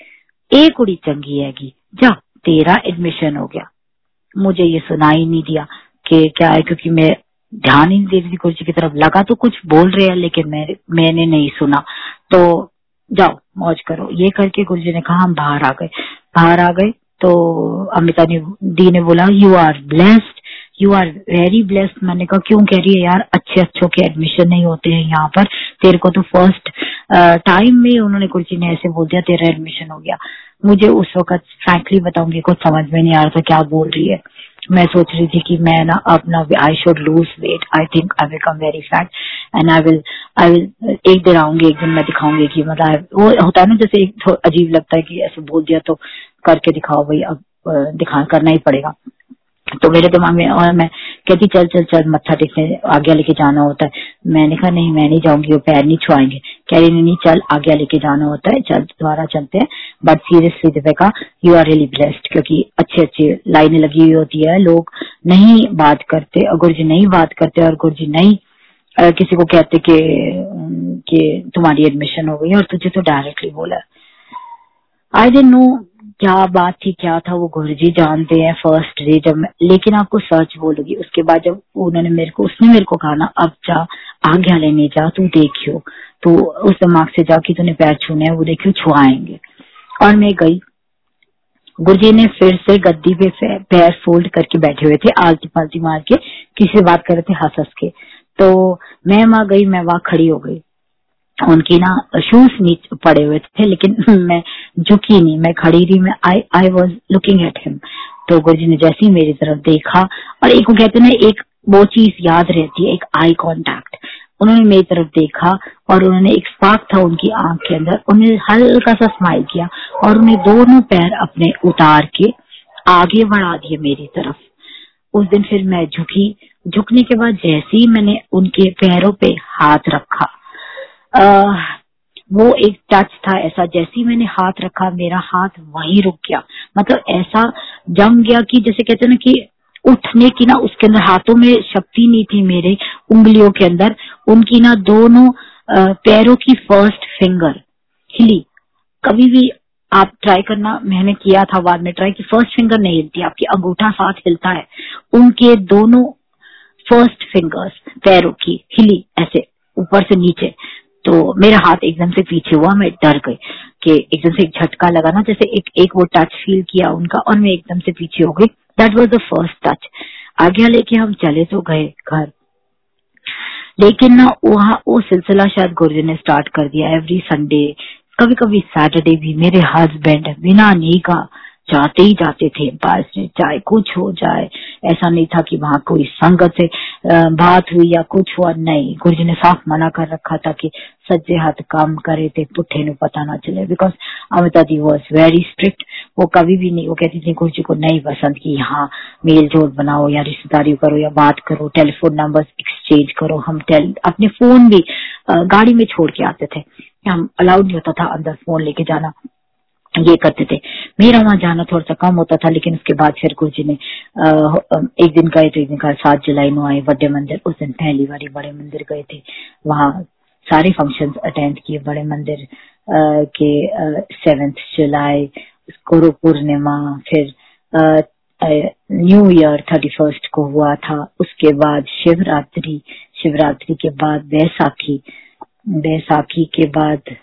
एक कुड़ी चंगी हैगी, जा, तेरा एडमिशन हो गया। मुझे ये सुनाई नहीं दिया कि क्या है, क्योंकि मैं ध्यान ही नहीं दे रही थी गुरु जी की तरफ़। लगा तो कुछ बोल रहे हैं, लेकिन मैं, मैंने नहीं सुना। तो जाओ, मौज करो। ये करके गुरु जी ने कहा, हम बाहर आ गए। बाहर आ गए तो अमिता ने, दी ने बोला you are blessed you are very blessed मैंने कहा, क्यों कह रही है यार? अच्छे अच्छों के एडमिशन नहीं होते हैं यहाँ पर। तेरे को तो फ़र्स्ट टाइम में उन्होंने जी ने ऐसे बोल दिया, तेरा एडमिशन हो गया। मुझे उस वक्त फ्रैंकली बताऊँगी, कुछ समझ में नहीं आ रहा था क्या बोल रही है। मैं सोच रही थी कि मैं ना अपना I should lose weight I think I will come very fat and I will I will एक दिन आऊँगी, एक दिन मैं दिखाऊँगी कि मतलब वो होता है ना, जैसे एक अजीब लगता है कि ऐसे बोल दिया तो करके दिखाओ भाई, अब दिखा, करना ही पड़ेगा। तो मेरे दिमाग में और मैं कहती चल चल चल मत्था टेकने आगे लेके जाना होता है। मैंने कहा नहीं मैं नहीं जाऊँगी वो पैर नहीं छुआएँगे। कह रही नहीं, चल आगे लेके जाना होता है चल दोबारा चलते हैं। But seriously Divya you are really blessed क्योंकि अच्छी अच्छी लाइनें लगी हुई होती है। लोग नहीं बात करते और गुरु जी नहीं बात करते और गुरु जी नहीं किसी को कहते कि कि तुम्हारी एडमिशन हो गई और तुझे तो डायरेक्टली बोला। आई डेंट नो क्या बात थी, क्या था, वो गुरु जी जानते हैं फ़र्स्ट डे जब मैं, लेकिन आपको सच बोलूँगी, उसके बाद जब उन्होंने मेरे को, उसने मेरे को कहा ना, अब जा, आज्ञा लेने जा, तू देखियो। तो उस दिमाग से जा कि तूने पैर छूने हैं, वो देखियो, छुआएँगे। और मैं गई। गुरुजी ने फिर से गद्दी पे पैर फोल्ड करके बैठे हुए थे आलती पालती मार के, किसी बात कर रहे थे हंस हंस के। तो मैं वहाँ गई, मैं वहाँ खड़ी हो गई। उनकी ना शूज़ नीचे पड़े हुए थे, लेकिन मैं झुकी नहीं, मैं खड़ी रही, मैं I I was looking at him तो गुरु जी ने जैसे ही मेरी तरफ़ देखा, और एक वो कहते ना, एक वो चीज़ याद रहती है, एक आई कांटेक्ट उन्होंने मेरी तरफ़ देखा, और उन्होंने एक स्पार्क था उनकी आँख के अंदर, उन्होंने हल्का सा स्माइल किया, और उन्हें दोनों पैर अपने उतार के आगे बढ़ा दिए मेरी तरफ़. उस दिन फिर मैं झुकी, झुकने के बाद जैसे ही मैंने उनके पैरों पे हाथ रखा वो एक टच था ऐसा, जैसे ही मैंने हाथ रखा, मेरा हाथ वहीं रुक गया। मतलब ऐसा जम गया कि जैसे कहते ना कि उठने की ना उसके अंदर हाथों में शक्ति नहीं थी मेरे उंगलियों के अंदर। उनकी ना दोनों पैरों की फ़र्स्ट फिंगर हिली। कभी भी आप ट्राई करना, मैंने किया था बाद में ट्राई की फ़र्स्ट फिंगर नहीं हिलती, आपकी अंगूठा साथ हिलता है। उनके दोनों फ़र्स्ट फिंगर्स पैरों की हिली ऐसे, ऊपर से नीचे। तो मेरा हाथ एकदम से पीछे हुआ, मैं डर गई कि एकदम से एक झटका लगा ना, जैसे एक एक वो टच फील किया उनका और मैं एकदम से पीछे हो गई। That was the first touch आगे लेके हम चले तो गए घर। लेकिन ना वहाँ वो सिलसिला शायद गुरुजी ने स्टार्ट कर दिया एवरी संडे कभी कभी सैटरडे भी मेरे हस्बैंड बिना नी का जाते ही जाते थे में चाहे कुछ हो जाए, ऐसा नहीं था कि वहाँ कोई संगत से बात हुई या कुछ हुआ, नहीं। गुरु जी ने साफ़ मना कर रखा था कि सज्जे हाथ काम करे थे, पुठे नु पता ना चले। बिकॉज़ अमिता दी वॉज़ वेरी स्ट्रिक्ट वो कभी भी नहीं, वो कहती थी गुरु जी को नहीं पसंद की यहाँ मेल जोल बनाओ या रिश्तेदारी करो या बात करो टेलीफोन नंबर एक्सचेंज करो। हम टेल अपने फ़ोन भी गाड़ी में छोड़ के आते थे। हम अलाउड नहीं होता था अंदर फ़ोन लेके जाना। ये करते थे। मेरा वहाँ जाना थोड़ा सा कम होता था, लेकिन उसके बाद फिर गुरु जी ने एक दिन गए तो एक दिन कहा, सात जुलाई नो आए, बड़े मंदिर। उस दिन पहली बारी बड़े मंदिर गए थे। वहाँ सारे फ़ंक्शंस अटेंड किए बड़े मंदिर के सेवेंथ जुलाई, गुरु पूर्णिमा, फिर न्यू ईयर थर्टी फ़र्स्ट को हुआ था। उसके बाद शिवरात्रि शिवरात्रि के बाद बैसाखी बैसाखी के बाद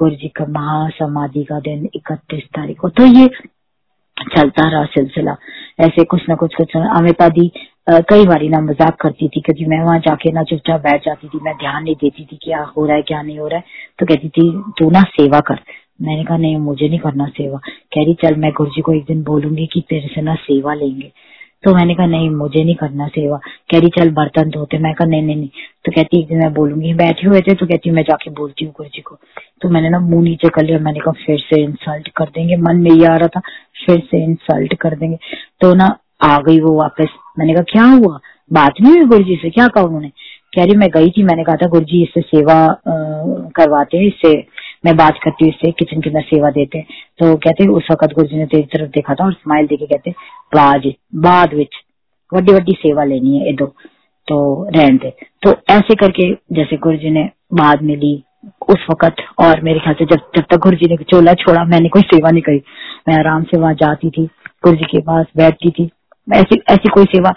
गुरु जी का महासमाधि का दिन इकतीस तारीख को। तो ये चलता रहा सिलसिला। ऐसे कुछ ना कुछ कुछ अमिता दी कई बार ना मज़ाक करती थी, क्योंकि मैं वहाँ जाके ना चुपचाप बैठ जाती थी, मैं ध्यान नहीं देती थी क्या हो रहा है, क्या नहीं हो रहा है। तो कहती थी, तू ना सेवा कर। मैंने कहा, नहीं, मुझे नहीं करना सेवा। कह रही, चल, मैं गुरु जी को एक दिन बोलूँगी कि तेरे से ना सेवा लेंगे। तो मैंने कहा, नहीं, मुझे नहीं करना सेवा। कह रही, चल, बर्तन धोते। मैं कहा, नहीं नहीं नहीं। तो कहती, एक दिन मैं बोलूँगी। बैठे हुए थे तो कहती, मैं जाके बोलती हूँ गुरु जी को। तो मैंने ना मुँह नीचे कर लिया, मैंने कहा फिर से इंसल्ट कर देंगे। मन में ये आ रहा था, फिर से इंसल्ट कर देंगे। तो ना आ गई वो वापस। मैंने कहा, क्या हुआ? बात नहीं हुई गुरु से? क्या कहा उन्होंने? कह रही, मैं गई थी। मैंने कहा था गुरु जी इससे सेवा करवाते हैं, इससे मैं बात करती हूँ, इससे किचन के अंदर सेवा देते हैं। तो कहते, उस वक्त गुरु जी ने तेरी तरफ़ देखा था और स्माइल देके कहते बाद विच, वड्डी वड्डी सेवा लेनी है इधो तो रहन दे। तो ऐसे करके जैसे गुरु जी ने बाद में ली उस वक्त और मेरे ख्याल से जब जब तक गुरु जी ने चोला छोड़ा, मैंने कोई सेवा नहीं करी। मैं आराम से वहाँ जाती थी गुरु जी के पास बैठती थी। ऐसी ऐसी कोई सेवा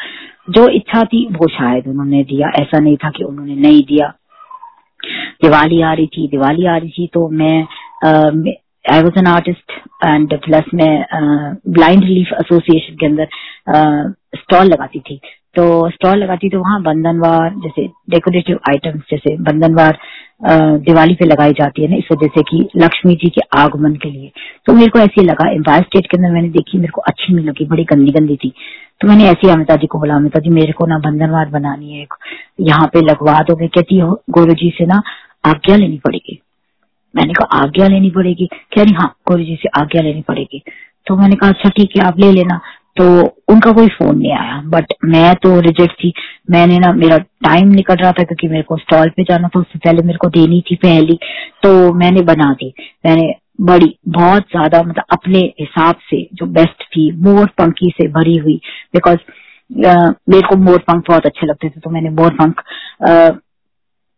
जो इच्छा थी, वो शायद उन्होंने दिया। ऐसा नहीं था कि उन्होंने नहीं दिया। दिवाली आ रही थी, दिवाली आ रही थी तो मैं I was an artist and plus मैं ब्लाइंड रिलीफ एसोसिएशन के अंदर स्टॉल लगाती थी। तो स्टॉल लगाती तो वहाँ बंधनवार, जैसे डेकोरेटिव आइटम्स जैसे बंधनवार दिवाली पे लगाई जाती है ना, इस वजह से कि लक्ष्मी जी के आगमन के लिए। तो मेरे को ऐसे लगा एम्पायर स्टेट के अंदर मैंने देखी, मेरे को अच्छी नहीं लगी, बड़ी गंदी गंदी थी। तो मैंने ऐसी अमिता जी को बोला अमिता जी, मेरे को ना बंधनवार बनानी है यहाँ पे लगवा दो मैं कहती हो गुरु जी से ना आज्ञा लेनी पड़ेगी। मैंने कहा, आज्ञा लेनी पड़ेगी? कह रही हाँ गुरु जी से आज्ञा लेनी पड़ेगी। तो मैंने कहा अच्छा ठीक है, आप ले लेना। तो उनका कोई फ़ोन नहीं आया। बट मैं तो रिजेक्ट थी। मैंने ना, मेरा टाइम निकल रहा था क्योंकि मेरे को स्टॉल पे जाना था, उससे पहले मेरे को देनी थी पहली। तो मैंने बना दी। मैंने बड़ी, बहुत ज़्यादा मतलब अपने हिसाब से जो बेस्ट थी, मोर पंखी से भरी हुई। बिकॉज़ मेरे को मोर पंख बहुत अच्छे लगते थे तो मैंने मोर पंख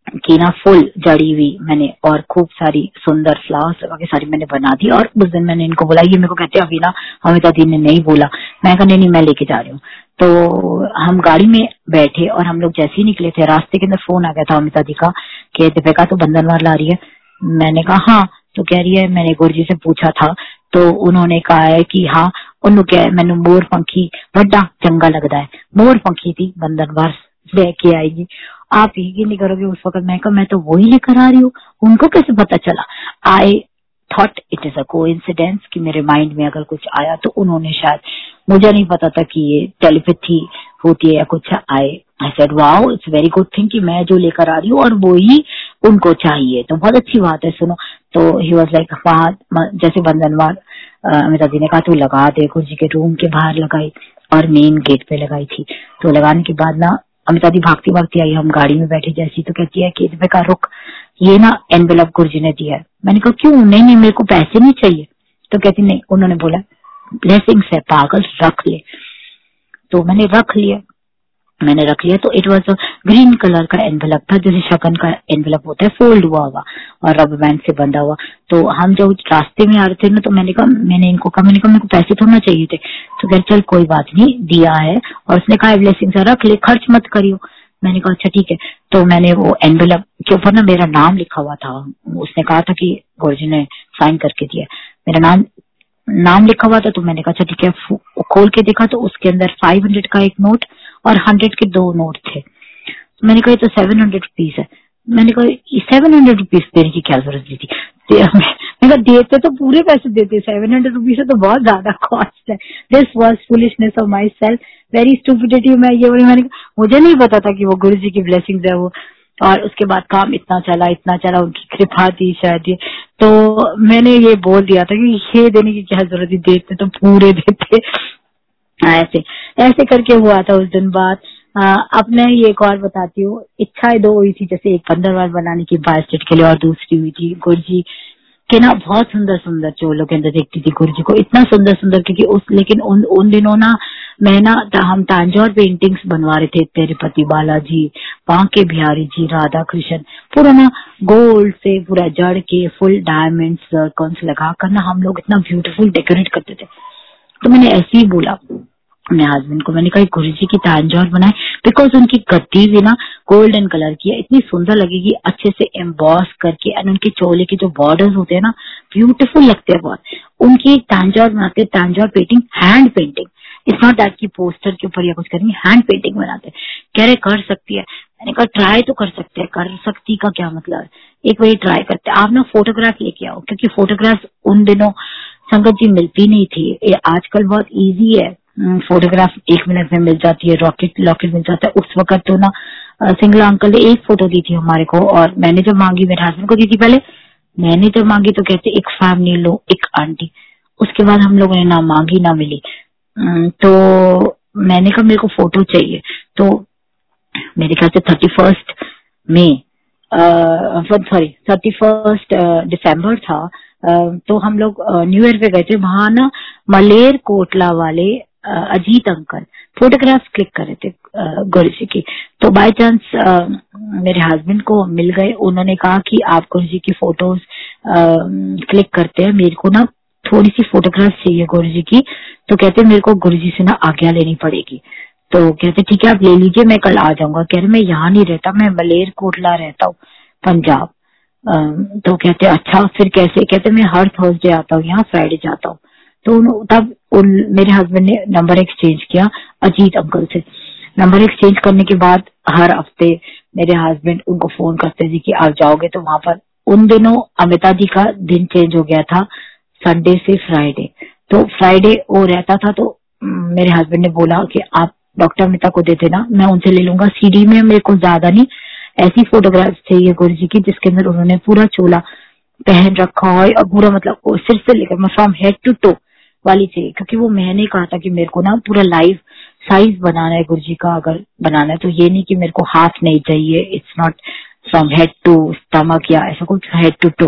की ना फुल जड़ी हुई मैंने और खूब सारी सुंदर फ्लावर्स लगा के सारी मैंने बना दी और उस दिन मैंने इनको बोला, ये मेरे को कहते अभी ना अमिता दी ने नहीं बोला। मैं कहा, नहीं नहीं, मैं लेके जा रही हूँ। तो हम गाड़ी में बैठे और हम लोग जैसे ही निकले थे, रास्ते के अंदर फ़ोन आ गया था अमिता दी का, कि दीपिका तो बंधनवार ला रही है? मैंने कहा हाँ। तो कह रही है, मैंने गुरु जी से पूछा था तो उन्होंने कहा है कि हाँ उन्होंने क्या मैंने मोर पंखी, बड़ा चंगा लगता है। मोर पंखी थी, बंधनवार लेके आएगी आप यही नहीं करोगे, उस वक्त मैं मैं तो वही लेकर आ रही हूँ। उनको कैसे पता चला? I thought it is a coincidence कि मेरे माइंड में अगर कुछ आया तो उन्होंने शायद, मुझे नहीं पता था कि ये टेलीपैथी होती है या कुछ आए। I said wow it's very good thing कि मैं जो लेकर आ रही हूँ और वो ही उनको चाहिए। तो बहुत अच्छी बात है, सुनो। तो ही वॉज़ लाइक जैसे बंधनवार अमिता जी ने कहा, तू लगा दे गुरु जी के रूम के बाहर लगाई और मेन गेट पे लगाई थी। तो लगाने के बाद ना अमिता जी भागती भागती आई, हम गाड़ी में बैठे जैसी तो कहती है कि का रुक। ये ना एनवेलप गुरुजी ने दिया है। मैंने कहा, क्यों? नहीं नहीं, मेरे को पैसे नहीं चाहिए। तो कहती, नहीं, उन्होंने बोला, ब्लेसिंग्स है, पागल, रख ले। तो मैंने रख लिया मैंने रख लिया। तो इट वॉज़ ग्रीन कलर का एनवेलप था, जैसे शकन का एनवेलप होता है फोल्ड हुआ हुआ और रबर बैंड से बंधा हुआ। तो हम जब रास्ते में आ रहे थे ना तो मैंने कहा, मैंने इनको कहा, मैंने कहा, मेरे को पैसे थोड़ा चाहिए थे। तो कह चल, कोई बात नहीं, दिया है। और उसने कहा ब्लेसिंग से रख ले, खर्च मत करियो। मैंने कहा अच्छा ठीक है। तो मैंने वो एनवेलप के ऊपर ना मेरा नाम लिखा हुआ था। उसने कहा था कि गुरुजी ने साइन करके दिया। मेरा नाम नाम लिखा हुआ था तो मैंने कहा अच्छा ठीक है। खोल के देखा तो उसके अंदर फाइव हंड्रेड का एक नोट और हंड्रेड के दो नोट थे। तो मैंने कहा तो सेवन हंड्रेड रुपीज़ है। मैंने कहा सेवन हंड्रेड रुपीज़ देने की क्या ज़रूरत थी? मैंने कहा, देते तो पूरे पैसे देते सेवन हंड्रेड रुपीज़ तो बहुत ज़्यादा कॉस्ट है। This was foolishness of my self very stupidity मैं ये बोली, मैंने कहा, मुझे नहीं पता था कि वो गुरु जी की ब्लेसिंग है वो। और उसके बाद काम इतना चला इतना चला, उनकी कृपा थी शायद ये। तो मैंने ये बोल दिया था कि, ये देने की क्या ज़रूरत थी? देते तो पूरे देते। ऐसे ऐसे करके हुआ था उस दिन बाद। अब मैं ये एक और बताती हूँ। इच्छाएँ दो हुई थी, जैसे एक पंद्रह बार बनाने की बायोस्टेट के लिए और दूसरी हुई थी गुरु जी के ना, बहुत सुंदर सुंदर चोलों के अंदर देखती थी गुरु जी को। इतना सुंदर सुंदर क्योंकि उस, लेकिन उन उन दिनों ना, मैं ना हम तांजौर पेंटिंग्स बनवा रहे थे, तिरुपति बालाजी, बांके बिहारी जी राधा कृष्ण पूरा ना गोल्ड से पूरा जड़ के फुल डायमंड सर्कल्स लगा कर ना, हम लोग इतना ब्यूटीफुल डेकोरेट करते थे। तो मैंने ऐसे ही बोला, अपने हस्बैंड को। मैंने कहा गुरु जी की तांजौर बनाए। बिकॉज़ उनकी गद्दी भी ना गोल्डन कलर की है, इतनी सुंदर लगेगी, अच्छे से एम्बॉस करके एंड उनके चोले के जो बॉर्डर्स होते हैं ना ब्यूटीफुल लगते हैं बहुत। उनकी तांजौर बनाते हैं, Tanjore painting hand painting it's not that की पोस्टर के ऊपर या कुछ करेंगे हैंड पेंटिंग बनाते कह रहे, कर सकती है। मैंने कहा ट्राई तो कर सकते हैं। कर सकती का क्या मतलब? है एक बार ट्राई करते आप ना फोटोग्राफ लेके आओ, क्योंकि फोटोग्राफ उन दिनों संगत जी मिलती नहीं थी। आजकल बहुत इजी है। फोटोग्राफ एक मिनट में मिल जाती है रॉकेट लॉकेट मिल जाता है। उस वक्त तो ना सिंगला अंकल ने एक फ़ोटो दी थी हमारे को और मैंने जब मांगी, मेरे हस्बैंड को दी थी पहले, मैंने जब मांगी तो कहते, एक फैमिली लो, एक आंटी उसके बाद हम लोगों ने ना मांगी, ना मिली। तो मैंने कहा, मेरे को फ़ोटो चाहिए। तो मेरे ख्याल से thirty first May sorry thirty first December था। तो हम लोग न्यू ईयर पे गए थे, वहाँ ना मलेर कोटला वाले अजीत अंकल फोटोग्राफ क्लिक कर रहे थे गुरु जी की। तो बाय चांस मेरे हस्बैंड को मिल गए, उन्होंने कहा कि आप गुरु जी की फ़ोटोज़ क्लिक करते हैं, मेरे को ना थोड़ी सी फोटोग्राफ चाहिए गुरु जी की। तो कहते मेरे को गुरु जी से ना आज्ञा लेनी पड़ेगी। तो कहते ठीक है, आप ले लीजिए, मैं कल आ जाऊँगा। कह रहे, मैं यहाँ नहीं रहता, मैं मलेर कोटला रहता हूँ, पंजाब। तो कहते अच्छा फिर कैसे? कहते मैं हर थर्सडे आता हूँ, यहाँ फ्राइडे जाता हूँ। तो तब उन, मेरे हस्बैंड ने नंबर एक्सचेंज किया अजीत अंकल से। नंबर एक्सचेंज करने के बाद हर हफ़्ते मेरे हस्बैंड उनको फ़ोन करते थे कि आप जाओगे तो वहाँ पर उन दिनों अमिता जी का दिन चेंज हो गया था संडे से फ्राइडे तो फ्राइडे वो रहता था तो मेरे हस्बैंड ने बोला कि आप डॉक्टर अमिता को दे देना, मैं उनसे ले लूँगा। सीडी में मेरे को ज़्यादा नहीं ऐसी फोटोग्राफ चाहिए गुरु जी की, जिसके अंदर उन्होंने पूरा चोला पहन रखा हो और पूरा मतलब सिर से लेकर फ्रॉम हेड टू टो वाली चाहिए, क्योंकि वो मैंने कहा था कि मेरे को ना पूरा लाइव साइज़ बनाना है गुरु जी का, अगर बनाना है तो ये नहीं कि मेरे को हाफ़ नहीं चाहिए it's not from head to stomach या ऐसा कुछ हेड टू टो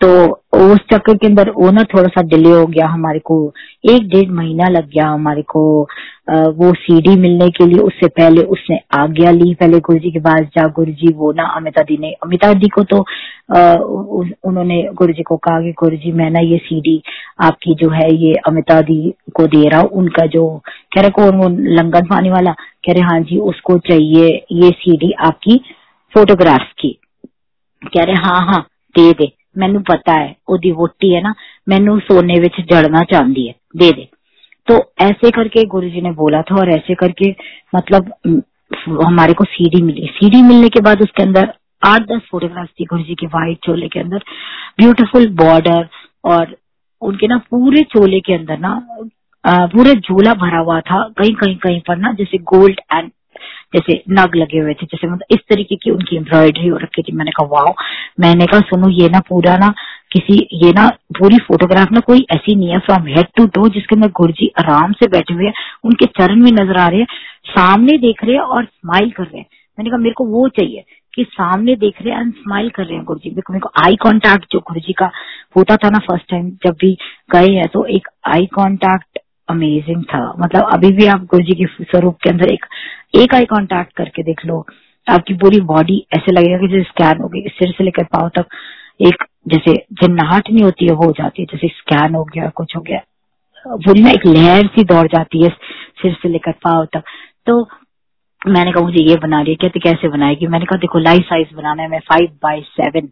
तो उस चक्कर के अंदर वो ना थोड़ा सा डिले हो गया हमारे को। एक डेढ़ महीना लग गया हमारे को वो सीडी मिलने के लिए। उससे पहले उसने आज्ञा ली, पहले गुरु जी के पास जा गुरु जी वो ना अमिता दी ने। अमिता दी को तो उन्होंने गुरु जी को कहा कि गुरु जी मैं ना ये सीडी आपकी जो है ये अमिता दी को दे रहा हूँ। उनका जो, कह रहे को वो लंगन पानी वाला, कह रहे हाँ जी, उसको चाहिए ये सीडी आपकी फोटोग्राफ की। कह रहे हाँ हाँ दे दे। ਮੈਨੂੰ ਪਤਾ ਹੈ ਉਹਦੀ ਵੋਟੀ ਹੈ ਨਾ ਮੈਨੂੰ सोने ਵਿੱਚ जड़ना चाहती है दे दे तो ऐसे करके गुरु जी ने बोला था और ऐसे करके मतलब हमारे को सीडी मिली सीडी मिलने के बाद उसके अंदर आठ दस फोटोग्राफ थी गुरु जी के व्हाइट चोले के अंदर ब्यूटीफुल बॉर्डर और उनके ना पूरे चोले के अंदर ना पूरे झूला भरा हुआ था कहीं कहीं कहीं पर ना जैसे गोल्ड एंड जैसे नग लगे हुए थे, जैसे मतलब इस तरीके की उनकी एम्ब्रॉयडरी हो रखी थी। मैंने कहा वाह मैंने कहा, सुनो, ये ना पूरा ना किसी, ये ना पूरी फोटोग्राफ ना कोई ऐसी नहीं है फ्रॉम हेड टू टो जिसके अंदर गुरुजी आराम से बैठे हुए हैं। उनके चरण भी नज़र आ रहे हैं, सामने देख रहे हैं और स्माइल कर रहे हैं। मैंने कहा, मेरे को वो चाहिए कि सामने देख रहे हैं एंड स्माइल कर रहे हैं गुरु जी मेरे को आई कांटेक्ट जो गुरु जी का होता था ना फ़र्स्ट टाइम जब भी गए हैं तो एक आई कांटेक्ट अमेजिंग था। मतलब अभी भी आप गुरु जी के स्वरूप के अंदर एक एक आई कांटेक्ट करके देख लो, आपकी पूरी बॉडी ऐसे लगेगा कि जैसे स्कैन हो गई, सिर से लेकर पाओ तक एक जैसे जन्नाहट नहीं होती है, वो हो जाती है, जैसे स्कैन हो गया, कुछ हो गया। पूरी ना एक लहर सी दौड़ जाती है सिर से लेकर पाओ तक। तो मैंने कहा, मुझे ये बना रही है कहते, कैसे बनाएगी? मैंने कहा, देखो लाइफ साइज़ बनाना है, मैं फाइव बाई सेवन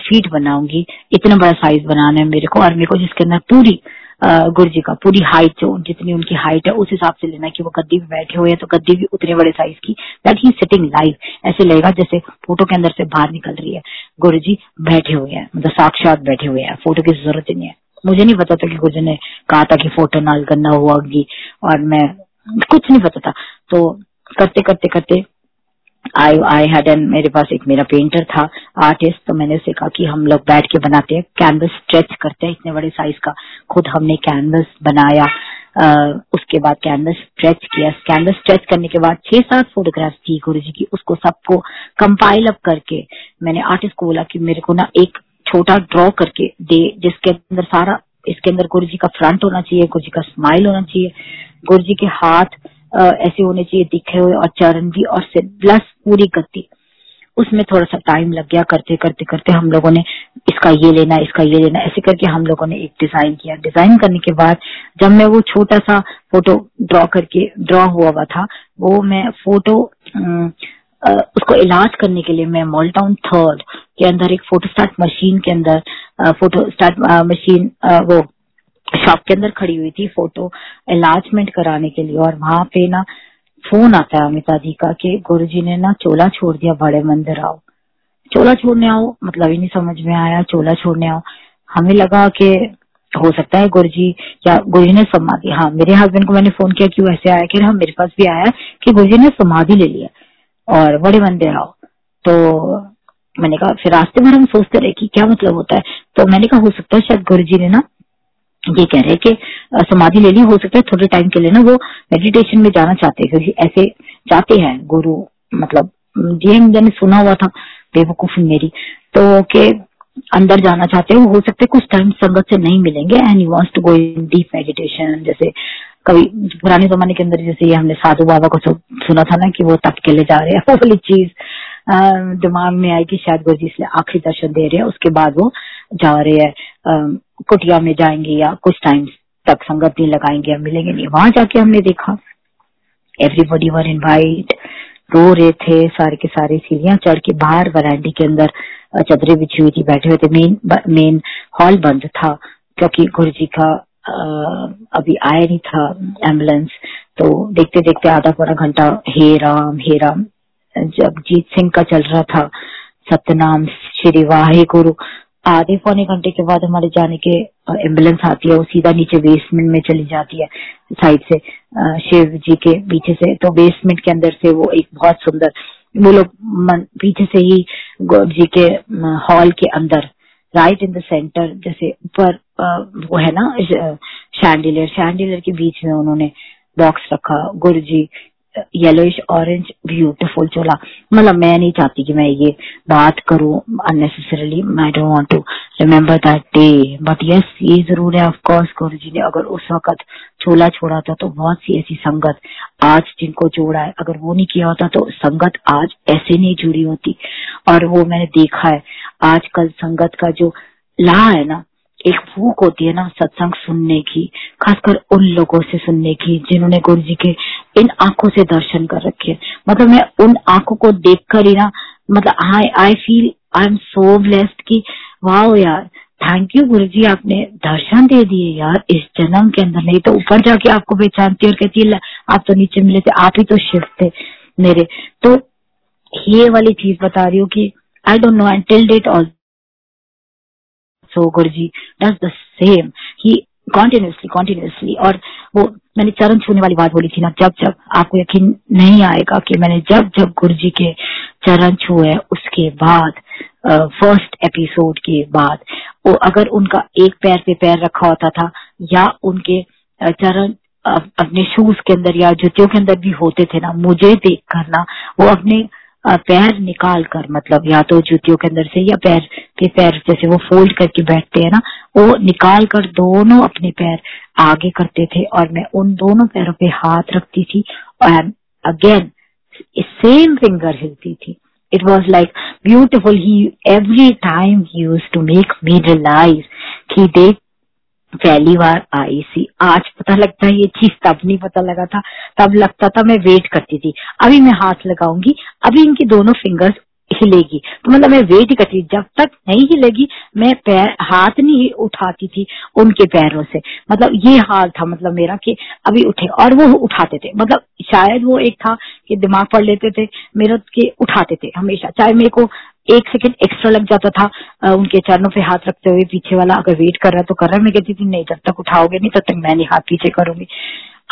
फीट बनाऊँगी। इतना बड़ा साइज़ बनाना है मेरे को और मेरे को जिसके अंदर पूरी गुरु जी का, पूरी हाइट जो, जितनी उनकी हाइट है, उस हिसाब से लेना कि वो गद्दी में बैठे हुए हैं तो गद्दी भी उतने बड़े साइज़ की दैट ही सिटिंग लाइव ऐसे लगेगा जैसे फ़ोटो के अंदर से बाहर निकल रही है। गुरु जी बैठे हुए हैं मतलब साक्षात बैठे हुए हैं फ़ोटो की ज़रूरत नहीं है। मुझे नहीं पता था कि गुरु जी ने कहा था कि फ़ोटो नाल करना हुआ और मैं, कुछ नहीं पता था। तो करते करते करते आई आई हैड एन मेरे पास एक मेरा पेंटर था आर्टिस्ट तो मैंने उसे कहा कि हम लोग बैठ के बनाते हैं कैनवस स्ट्रेच करते हैं इतने बड़े साइज़ का। खुद हमने कैनवस बनाया आ, उसके बाद कैनवस स्ट्रेच किया। कैनवस स्ट्रेच करने के बाद छह सात फोटोग्राफ थी गुरु जी की उसको सबको कंपाइल अप करके मैंने आर्टिस्ट को बोला कि मेरे को ना एक छोटा ड्रॉ करके दे जिसके अंदर सारा इसके अंदर गुरु जी का फ्रंट होना चाहिए गुरु जी का स्माइल होना चाहिए गुरु जी के हाथ ऐसे होने चाहिए, दिखे हुए और चरण भी और सिर प्लस पूरी गति उसमें थोड़ा सा टाइम लग गया, करते करते करते हम लोगों ने इसका ये लेना, इसका ये लेना, ऐसे करके हम लोगों ने एक डिज़ाइन किया। डिज़ाइन करने के बाद जब मैं वो छोटा सा फ़ोटो ड्रॉ करके ड्रॉ हुआ हुआ था, वो मैं फ़ोटो उसको इलाज करने के लिए मैं मोल्टाउन थर्ड के अंदर एक फ़ोटो स्टार्ट मशीन के अंदर फ़ोटो स्टार्ट मशीन वो शॉप के अंदर खड़ी हुई थी फ़ोटो इलाजमेंट कराने के लिए और वहाँ पे ना फ़ोन आता है अमिता जी का कि गुरु जी ने ना चोला छोड़ दिया बड़े मंदिर आओ। चोला छोड़ने आओ मतलब ही नहीं समझ में आया, चोला छोड़ने आओ। हमें लगा कि हो सकता है गुरु जी या गुरु जी ने समाधि हाँ मेरे हस्बैंड को मैंने फ़ोन किया क्यों ऐसे आया कि हाँ मेरे पास भी आया कि गुरु जी ने समाधि ले लिया और बड़े मंदिर आओ। तो मैंने कहा, फिर रास्ते भर हम सोचते रहे कि क्या मतलब होता है? तो मैंने कहा, हो सकता है शायद गुरु जी ने ना ये कह रहे हैं कि समाधि ले ली, हो सकता है थोड़े टाइम के लिए ना वो मेडिटेशन में जाना चाहते हैं, क्योंकि ऐसे चाहते हैं गुरु मतलब ये मैंने सुना हुआ था, बेवकूफ़ी मेरी तो के अंदर जाना चाहते हो हो सकता कुछ टाइम संगत से नहीं मिलेंगे and you wants to go in deep meditation जैसे कभी पुराने जमाने के अंदर जैसे ये हमने साधु बाबा को सुना था ना कि वो तप के लिए जा रहे हैं वो वाली चीज़ दिमाग में आई कि शायद गुरु जी इसलिए आखिरी दर्शन दे रहे हैं, उसके बाद वो जा रहे हैं कुटिया में जाएँगे या कुछ टाइम तक संगत नहीं लगाएँगे या मिलेंगे नहीं, वहाँ जाके हमने देखा। एवरीबडी वर इनवाइट रो रहे थे, सारे के सारे सीढ़ियाँ चढ़ के बाहर वरांडी के अंदर चदरे बिछी हुई थी, बैठे हुए थे। मेन मेन हॉल बंद था, क्योंकि गुरु जी का अभी आया नहीं था एंबुलेंस तो देखते देखते आधा पौना घंटा हे राम हे राम जगजीत सिंह का चल रहा था सत्यनाम श्री वाहे गुरु आधे पौने घंटे के बाद हमारे जाने के एंबुलेंस आती है, वो सीधा नीचे बेसमेंट में चली जाती है साइड से शिव जी के पीछे से। तो बेसमेंट के अंदर से वो एक बहुत सुंदर, वो लोग पीछे से ही जी के हॉल के अंदर राइट इन द सेंटर जैसे ऊपर वो है ना शैंडिलर शैंडिलर के बीच में उन्होंने बॉक्स रखा। Guru ji yellowish orange beautiful चोला मतलब मैं नहीं चाहती कि मैं ये बात करूँ unnecessarily I don't want to remember that day but yes ये ज़रूर है ऑफकोर्स गुरु जी ने। अगर उस वक्त चोला छोड़ा था तो बहुत सी ऐसी संगत आज जिनको जोड़ा है। अगर वो नहीं किया होता तो संगत आज ऐसे नहीं जुड़ी होती। और वो मैंने देखा है, आजकल संगत का जो ला है ना एक भूख होती है ना सत्संग सुनने की, खासकर उन लोगों से सुनने की, जिन्होंने गुरु जी के इन आँखों से दर्शन कर रखे मतलब मैं उन आँखों को देखकर ही ना मतलब I I feel I am so blessed की वाह यार थैंक यू गुरु जी आपने दर्शन दे दिए यार इस जन्म के अंदर। नहीं तो ऊपर जाके आपको पहचानती और कहती है आप तो नीचे मिले थे, आप ही तो शिव थे मेरे। तो ये वाली चीज़ बता रही हूँ कि I don't know and till date also Guru ji does the same he continuously continuously और वो, मैंने चरण छूने वाली बात बोली थी ना, जब जब आपको यकीन नहीं आएगा कि मैंने जब जब गुरु जी के चरण छुए उसके बाद फ़र्स्ट एपिसोड के बाद, वो अगर उनका एक पैर पे पैर रखा होता था, या उनके चरण अपने शूज़ के अंदर या जूतियों के अंदर भी होते थे ना, मुझे देख कर ना, वो अपने पैर निकाल कर मतलब या तो जूतियों के अंदर से या पैर के पैर जैसे वो फोल्ड करके बैठते हैं ना, वो निकाल कर दोनों अपने पैर आगे करते थे और मैं उन दोनों पैरों पे हाथ रखती थी और अगेन सेम फिंगर हिलती थी। It was like beautiful. He, every time he used to make me realize कि देख पहली बार आई सी। आज पता लगता है ये चीज़ तब नहीं पता लगा था, तब लगता था मैं वेट करती थी। अभी मैं हाथ लगाऊँगी, अभी इनकी दोनों फिंगर्स हिलेगी। तो मतलब मैं वेट ही करती जब तक नहीं हिलेगी, मैं पैर, हाथ नहीं उठाती थी उनके पैरों से। मतलब ये हाल था मतलब मेरा कि अभी उठे और वो उठाते थे। मतलब शायद वो एक था कि दिमाग पढ़ लेते थे, मेरा के उठाते थे हमेशा। चाहे मेरे को एक सेकंड एक्स्ट्रा लग जाता था उनके चरणों पे हाथ रखते हुए पीछे वाला अगर वेट कर रहा है तो कर रहा है। मैं कहती थी, नहीं, जब तक उठाओगे नहीं, तब तक मैं नहीं हाथ पीछे करूँगी।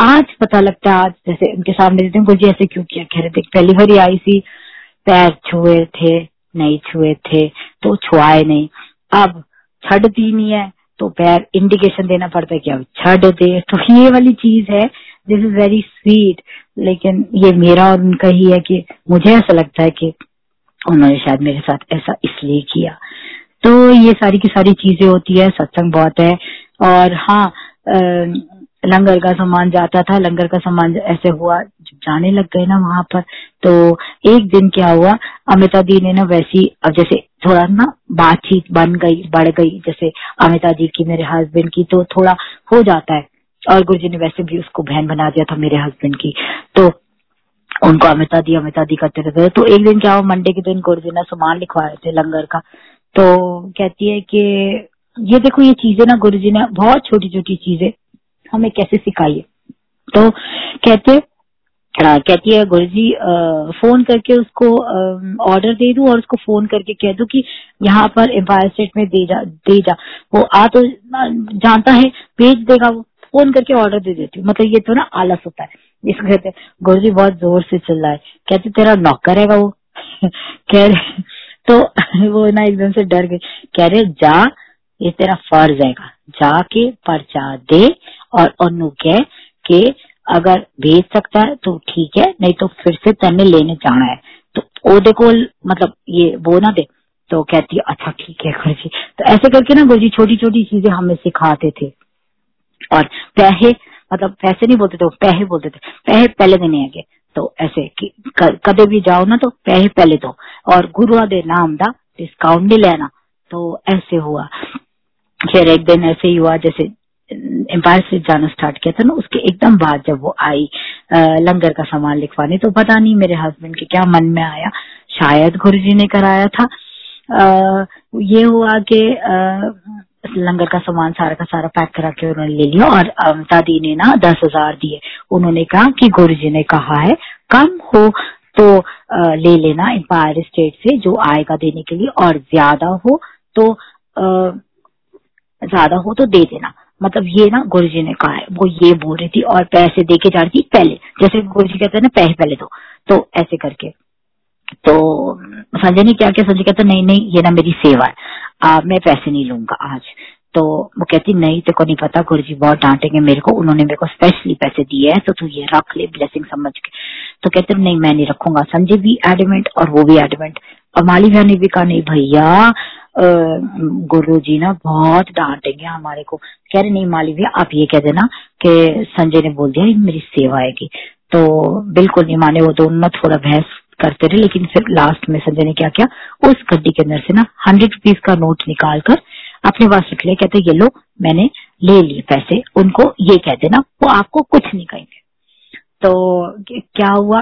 आज पता लगता है, आज जैसे उनके सामने देते जी, ऐसे क्यों किया? कह रहे थे पहली बार आई सी पैर छुए थे, नहीं छुए थे तो छुआए नहीं। अब छड़ दी नहीं है तो पैर इंडिकेशन देना पड़ता है कि अब छड़ दे। तो ये वाली चीज़ है दिस इज़ वेरी स्वीट लेकिन ये मेरा और उनका ही है कि मुझे ऐसा लगता है कि उन्होंने शायद मेरे साथ ऐसा इसलिए किया। तो ये सारी की सारी चीज़ें होती है, सत्संग बहुत है। और हाँ लंगर का सामान जाता था, लंगर का सामान ऐसे हुआ, जब जाने लग गए ना वहाँ पर तो एक दिन क्या हुआ अमिता दी ने ना वैसी, अब जैसे थोड़ा ना बातचीत बन गई, बढ़ गई, जैसे अमिता जी की मेरे हस्बैंड की तो थोड़ा हो जाता है। और गुरु जी ने वैसे भी उसको बहन बना दिया था मेरे हस्बैंड की। तो उनको अमिता दी अमिता दी करते रहते तो एक दिन क्या हुआ मंडे के दिन गुरु जी ने सामान लिखवा रहे थे लंगर का। तो कहती है कि ये देखो ये चीज़ें ना गुरु जी ने बहुत छोटी छोटी चीज़ें हमें कैसे सिखाई है? तो कहते आ, कहती है गुरु जी फ़ोन करके उसको ऑर्डर दे दू और उसको फ़ोन करके कह दू कि यहाँ पर एम्पायर स्टेट में दे जा दे जा। वो आ तो जानता है भेज देगा वो। फ़ोन करके ऑर्डर दे देती हूँ। मतलब ये तो ना आलस होता है। इसको कहते गुरु जी बहुत ज़ोर से चिल्ला है कहते, तेरा नौकर है वो कह रहे तो वो ना एकदम से डर गए। कह रहे, जा, ये तेरा फ़र्ज़ है जाके पर्चा दे और कह के अगर भेज सकता है तो ठीक है, नहीं तो फिर से तेने लेने जाना है। तो ओ देखो मतलब ये वो ना दे तो कहती है अच्छा ठीक है गुरु जी तो ऐसे करके ना गुरु जी छोटी छोटी चीज़ें हमें सिखाते थे। और पैसे मतलब पैसे नहीं बोलते थे पैसे बोलते थे। पैसे पहले देने आगे। तो ऐसे कि कदे भी जाओ ना तो पैसे पहले दो। और गुरुआ दे नाम दा डिस्काउंट नहीं लेना। तो ऐसे हुआ। फिर एक दिन ऐसे ही हुआ जैसे एम्पायर से जाना स्टार्ट किया था ना उसके एकदम बाद जब वो आई लंगर का सामान लिखवाने तो पता नहीं मेरे हस्बैंड के क्या मन में आया। शायद गुरु जी ने कराया था। आ, ये हुआ कि लंगर का सामान, सारा का सारा पैक करा के उन्होंने ले लिया और दादी ने ना दस हज़ार दिए। उन्होंने कहा कि गुरु जी ने कहा है, कम हो तो ले लेना एम्पायर स्टेट से, जो आएगा देने के लिए, और ज़्यादा हो तो ज़्यादा हो तो दे देना। मतलब ये ना गुरु जी ने कहा है, वो ये बोल रही थी और पैसे दे के जा रही थी पहले। जैसे गुरु जी कहते हैं ना, पैसे पहले दो। तो ऐसे करके तो संजय ने क्या किया? संजय कहता नहीं नहीं ये ना मेरी सेवा है। आ, मैं पैसे नहीं लूँगा आज। तो वो कहती नहीं तेरे को नहीं पता गुरु जी बहुत डांटेंगे मेरे को। उन्होंने मेरे को स्पेशली पैसे दिए हैं तो तू ये रख ले ब्लेसिंग समझ के। तो कहते नहीं मैं नहीं रखूँगा। संजय भी एडमेंट और वो भी एडमेंट और माली भैया ने भी कहा नहीं भैया गुरु जी ना बहुत डांटेंगे हमारे को। कह रहे नहीं माली भैया आप ये कह देना कि संजय ने बोल दिया मेरी सेवा आएगी। तो बिल्कुल नहीं माने वो दोनों थोड़ा बहस करते रहे, लेकिन फिर लास्ट में संजय ने क्या किया? उस गड्डी के अंदर से ना हंड्रेड रुपीज़ का नोट निकाल कर अपने पास रख लिया, कहते, ये लो, मैंने ले लिए पैसे, उनको ये कह देना, वो आपको कुछ नहीं कहेंगे। तो क्या हुआ?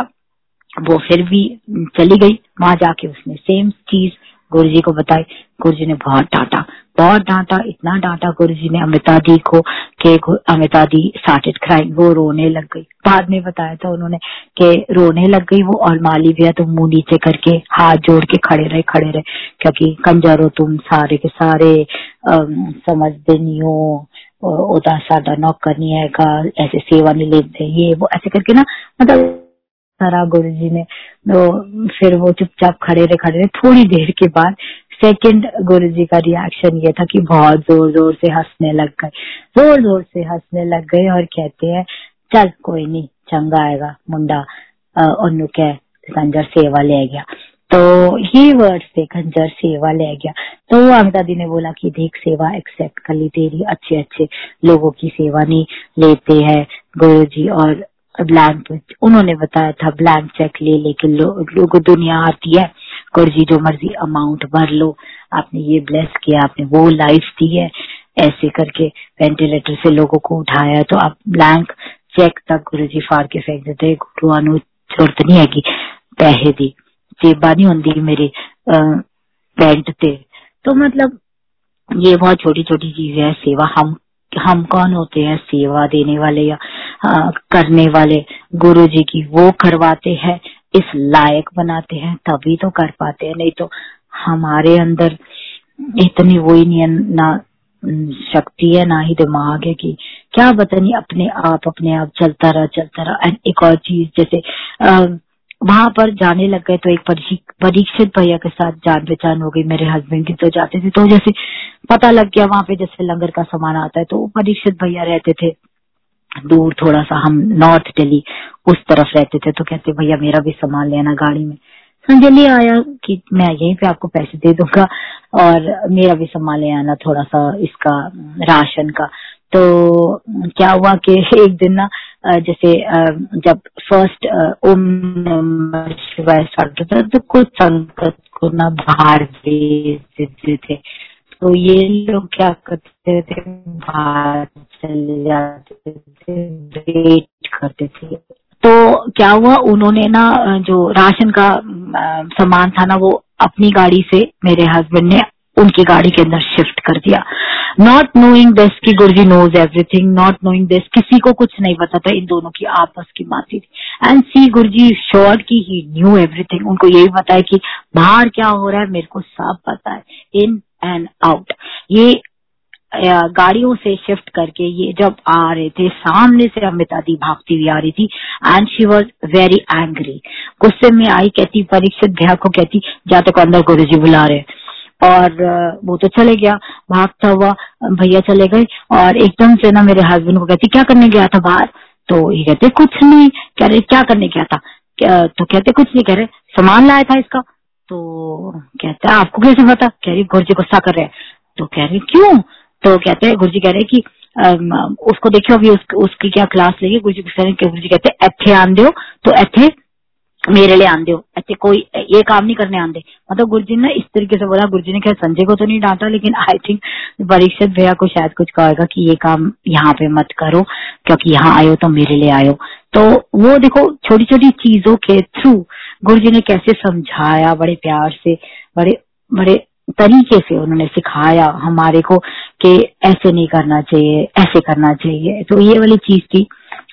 वो फिर भी चली गई। वहाँ जाके उसने सेम चीज़ गुरु जी को बताई। गुरु जी ने बहुत डांटा बहुत डांटा, इतना डांटा गुरु जी ने अमिता दी को कि अमिता दी स्टार्टेड क्राइंग वो रोने लग गई। बाद में बताया था उन्होंने कि रोने लग गई वो और माली भैया तो मुँह नीचे करके हाथ जोड़ के खड़े रहे खड़े रहे, क्योंकि कंजर हो तुम सारे के सारे समझते नहीं हो ओदा साडा नौकर नहीं है ऐसे सेवा नहीं लेते, ये, वो, ऐसे करके ना मतलब सारा गुरु जी ने तो फिर वो चुपचाप खड़े रहे खड़े रहे। थोड़ी देर के बाद सेकंड गुरु जी का रिएक्शन ये था कि बहुत ज़ोर ज़ोर से हंसने लग गए। ज़ोर ज़ोर से हंसने लग गए और कहते हैं, चल, कोई नहीं, चंगा आएगा, मुंडा ओनू कह कंजर सेवा ले गया। तो ये वर्ड से कंजर सेवा ले गया। तो अमिता दी ने बोला कि देख, सेवा एक्सेप्ट कर ली तेरी अच्छे अच्छे लोगों की सेवा नहीं लेते हैं गुरु जी और ब्लैंक उन्होंने बताया था ब्लैंक चेक ले लेके लोग, दुनिया आती है। गुरु जी जो मर्ज़ी अमाउंट भर लो। आपने ये ब्लेस किया आपने वो लाइफ दी है। ऐसे करके वेंटिलेटर से लोगों को उठाया तो आप ब्लैंक चेक तक गुरु जी फाड़ के फेंक देते गुरु अनु ज़रूरत नहीं है पैसे दी। जेबा नहीं होंगी मेरे पेंट ते। तो मतलब ये बहुत छोटी छोटी चीज़ें है। सेवा हम हम कौन होते हैं? सेवा देने वाले या आ, करने वाले गुरु जी की वो करवाते हैं। इस लायक बनाते हैं, तभी तो कर पाते हैं। नहीं तो हमारे अंदर इतनी वो ही नहीं ना शक्ति है, ना ही दिमाग है कि क्या पता नहीं, अपने आप अपने आप चलता रहा चलता रहा। एंड एक और चीज़, जैसे वहाँ पर जाने लग गए तो एक परीक्षित भैया के साथ जान पहचान हो गई, मेरे हस्बैंड की तो जाते थे। तो जैसे पता लग गया वहाँ पे जैसे लंगर का सामान आता है तो परीक्षित भैया रहते थे। दूर थोड़ा सा हम नॉर्थ दिल्ली उस तरफ़ रहते थे तो कहते, भैया, मेरा भी सामान लेना गाड़ी में। संजय आया कि मैं यहीं पे आपको पैसे दे दूँगा और मेरा भी सामान ले आना थोड़ा सा इसका, राशन का। तो क्या हुआ कि एक दिन ना जैसे जब फ़र्स्ट ओम शिवाय स्टार्ट होता तो कुछ संकट को ना बाहर भेज देते थे। तो ये लोग क्या करते थे? बाहर चले जाते थे वेट करते थे। तो क्या हुआ? उन्होंने ना, जो राशन का सामान था ना, वो अपनी गाड़ी से मेरे हस्बैंड ने उनकी गाड़ी के अंदर शिफ्ट कर दिया। नॉट नोइंग दिस की Guruji knows everything not knowing this किसी को कुछ नहीं पता था इन दोनों की आपस की बात। थी एंड सी गुरुजी श्योर की ही न्यू एवरीथिंग उनको यही पता है कि बाहर क्या हो रहा है, मेरे को सब पता है। इन एंड आउट ये गाड़ियों से शिफ्ट करके ये जब आ रहे थे, सामने से अमिता दी भागती हुई आ रही थी and she was very angry गुस्से में आई, कहती, परीक्षित भैया को कहती जाते को अंदर गुरु जी बुला रहे और वो तो चले गया, भागता हुआ, भैया चले गए, और एकदम से ना मेरे हस्बैंड को कहती, क्या करने गया था बाहर? तो ये कहते, कुछ नहीं, कह रहे, क्या करने गया था? तो कहते, कुछ नहीं, कह रहे, सामान लाया था इसका। तो कहते कहता आपको कैसे पता? कह रही गुरु जी गुस्सा कर रहे हैं। तो कह रही क्यों? तो कहते हैं गुरु जी कह रहे कि उसको देखियो अभी उस, उसकी क्या क्लास लेगी? गुरु जी गुस्सा गुरु जी कहते एथे आन दो तो एथे मेरे लिए आंदे हो ऐसे कोई ये काम नहीं करने आंदे मतलब गुरुजी ने इस तरीके से बोला। गुरुजी ने क्या संजय को तो नहीं डांटा लेकिन आई थिंक परीक्षित भैया को शायद कुछ कहेगा कि ये काम यहाँ पे मत करो क्योंकि यहाँ आयो तो मेरे लिए आयो। तो वो देखो छोटी छोटी चीज़ों के थ्रू गुरु जी ने कैसे समझाया बड़े प्यार से बड़े बड़े तरीके से उन्होंने सिखाया हमारे को कि ऐसे नहीं करना चाहिए ऐसे करना चाहिए तो ये वाली चीज थी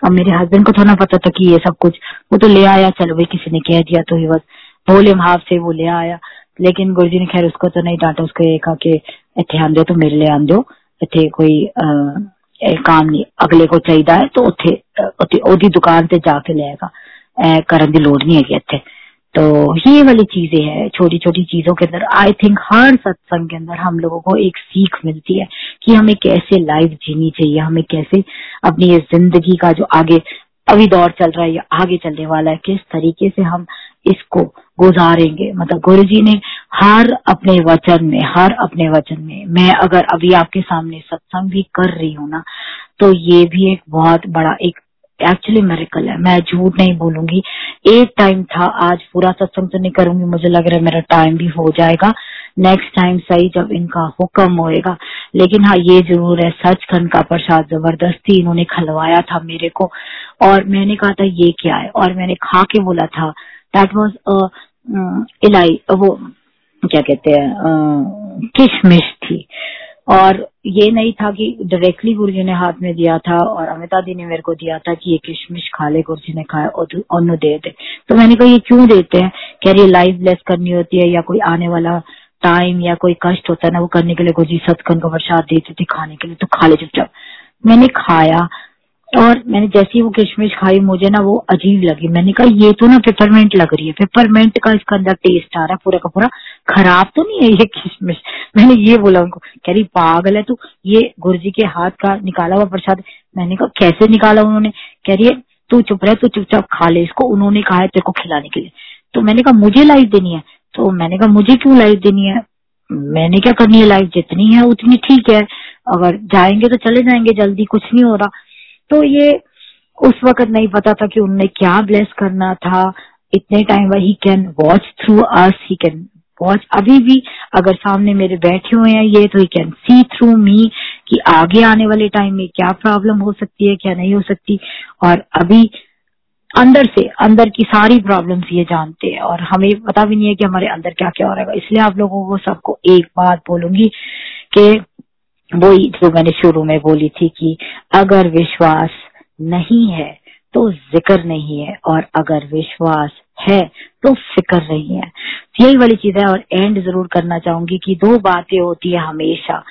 अब मेरे हस्बैंड को थोड़ा पता था कि ये सब कुछ वो तो ले आया चलो भाई किसी ने कह दिया तो ही बस भोले भाव से वो ले आया लेकिन गुरु जी ने खैर उसको तो नहीं डांटा उसको ये कहा कि इतने आंदे तो मेरे लिए आंदो इतने कोई आ, काम नहीं अगले को चाहिए तो ਉੱਥੇ ਉਹਦੀ दुकान से जाके लेगा करने की लोड़ नहीं है ਇੱਥੇ तो ये वाली चीज़ें है छोटी छोटी चीज़ों के अंदर। आई थिंक हर सत्संग के अंदर हम लोगों को एक सीख मिलती है कि हमें कैसे लाइफ जीनी चाहिए, हमें कैसे अपनी ज़िंदगी का जो आगे, अभी दौर चल रहा है, या आगे चलने वाला है, किस तरीके से हम इसको गुजारेंगे। मतलब गुरु जी ने हर अपने वचन में, हर अपने वचन में, मैं अगर अभी आपके सामने सत्संग भी कर रही हूँ ना तो ये भी एक बहुत बड़ा एक एक्चुअली मेरिकल है। मैं झूठ नहीं बोलूँगी। एक टाइम था, आज पूरा सत्संग तो नहीं करूँगी। मुझे लग रहा है मेरा टाइम भी हो जाएगा। नेक्स्ट टाइम सही जब इनका हुक्म होएगा। लेकिन हाँ ये ज़रूर है सच खंड का प्रसाद ज़बरदस्ती इन्होंने खलवाया था मेरे को। और मैंने कहा था, ये क्या है? और मैंने खा के बोला था दैट वॉज़ इलाई वो, क्या कहते हैं किशमिश थी। और ये नहीं था कि डायरेक्टली गुरुजी ने हाथ में दिया था और अमिता दी ने मेरे को दिया था कि ये किशमिश खा ले गुरु जी ने खाया और दे दे तो मैंने कहा, ये क्यों देते हैं? कह ये लाइफ ब्लेस करनी होती है या कोई आने वाला टाइम या कोई कष्ट होता है ना, वो करने के लिए गुरु जी सतकन को प्रसाद देते थे खाने के लिए तो खा ले चुपचाप। मैंने खाया और मैंने जैसे ही वो किशमिश खाई, मुझे ना वो अजीब लगी। मैंने कहा, ये तो ना पेपरमेंट लग रही है। पेपरमेंट का इसका अंदर टेस्ट आ रहा है पूरा का पूरा। खराब तो नहीं है ये किशमिश? मैंने ये बोला उनको। कह रही, पागल है तू। ये गुरुजी के हाथ का निकाला हुआ प्रसाद। मैंने कहा, कैसे निकाला उन्होंने? कह रही है, तू चुप रहे, तू चुपचाप खा ले इसको। उन्होंने कहा है तेरे को खिलाने के लिए। तो मैंने कहा, मुझे लाइफ देनी है? तो मैंने कहा, मुझे क्यों लाइफ देनी है? मैंने क्या करनी है लाइफ जितनी है उतनी ठीक है। अगर जाएँगे तो चले जाएँगे, जल्दी कुछ नहीं हो रहा। तो ये उस वक्त नहीं पता था कि उनने क्या ब्लेस करना था। इतने time he can watch through us he can watch अभी भी अगर सामने मेरे बैठे हुए हैं ये तो ही कैन सी थ्रू मी कि आगे आने वाले टाइम में क्या प्रॉब्लम हो सकती है, क्या नहीं हो सकती। और अभी अंदर से, अंदर की सारी प्रॉब्लम्स ये जानते हैं। और हमें पता भी नहीं है कि हमारे अंदर क्या क्या हो रहा है। इसलिए आप लोगों को सबको एक बात बोलूँगी कि वही जो मैंने शुरू में बोली थी कि अगर विश्वास नहीं है तो ज़िक्र नहीं है, और अगर विश्वास है तो फ़िक्र नहीं है। यही वाली चीज़ है, और एंड ज़रूर करना चाहूँगी कि दो बातें होती है हमेशा।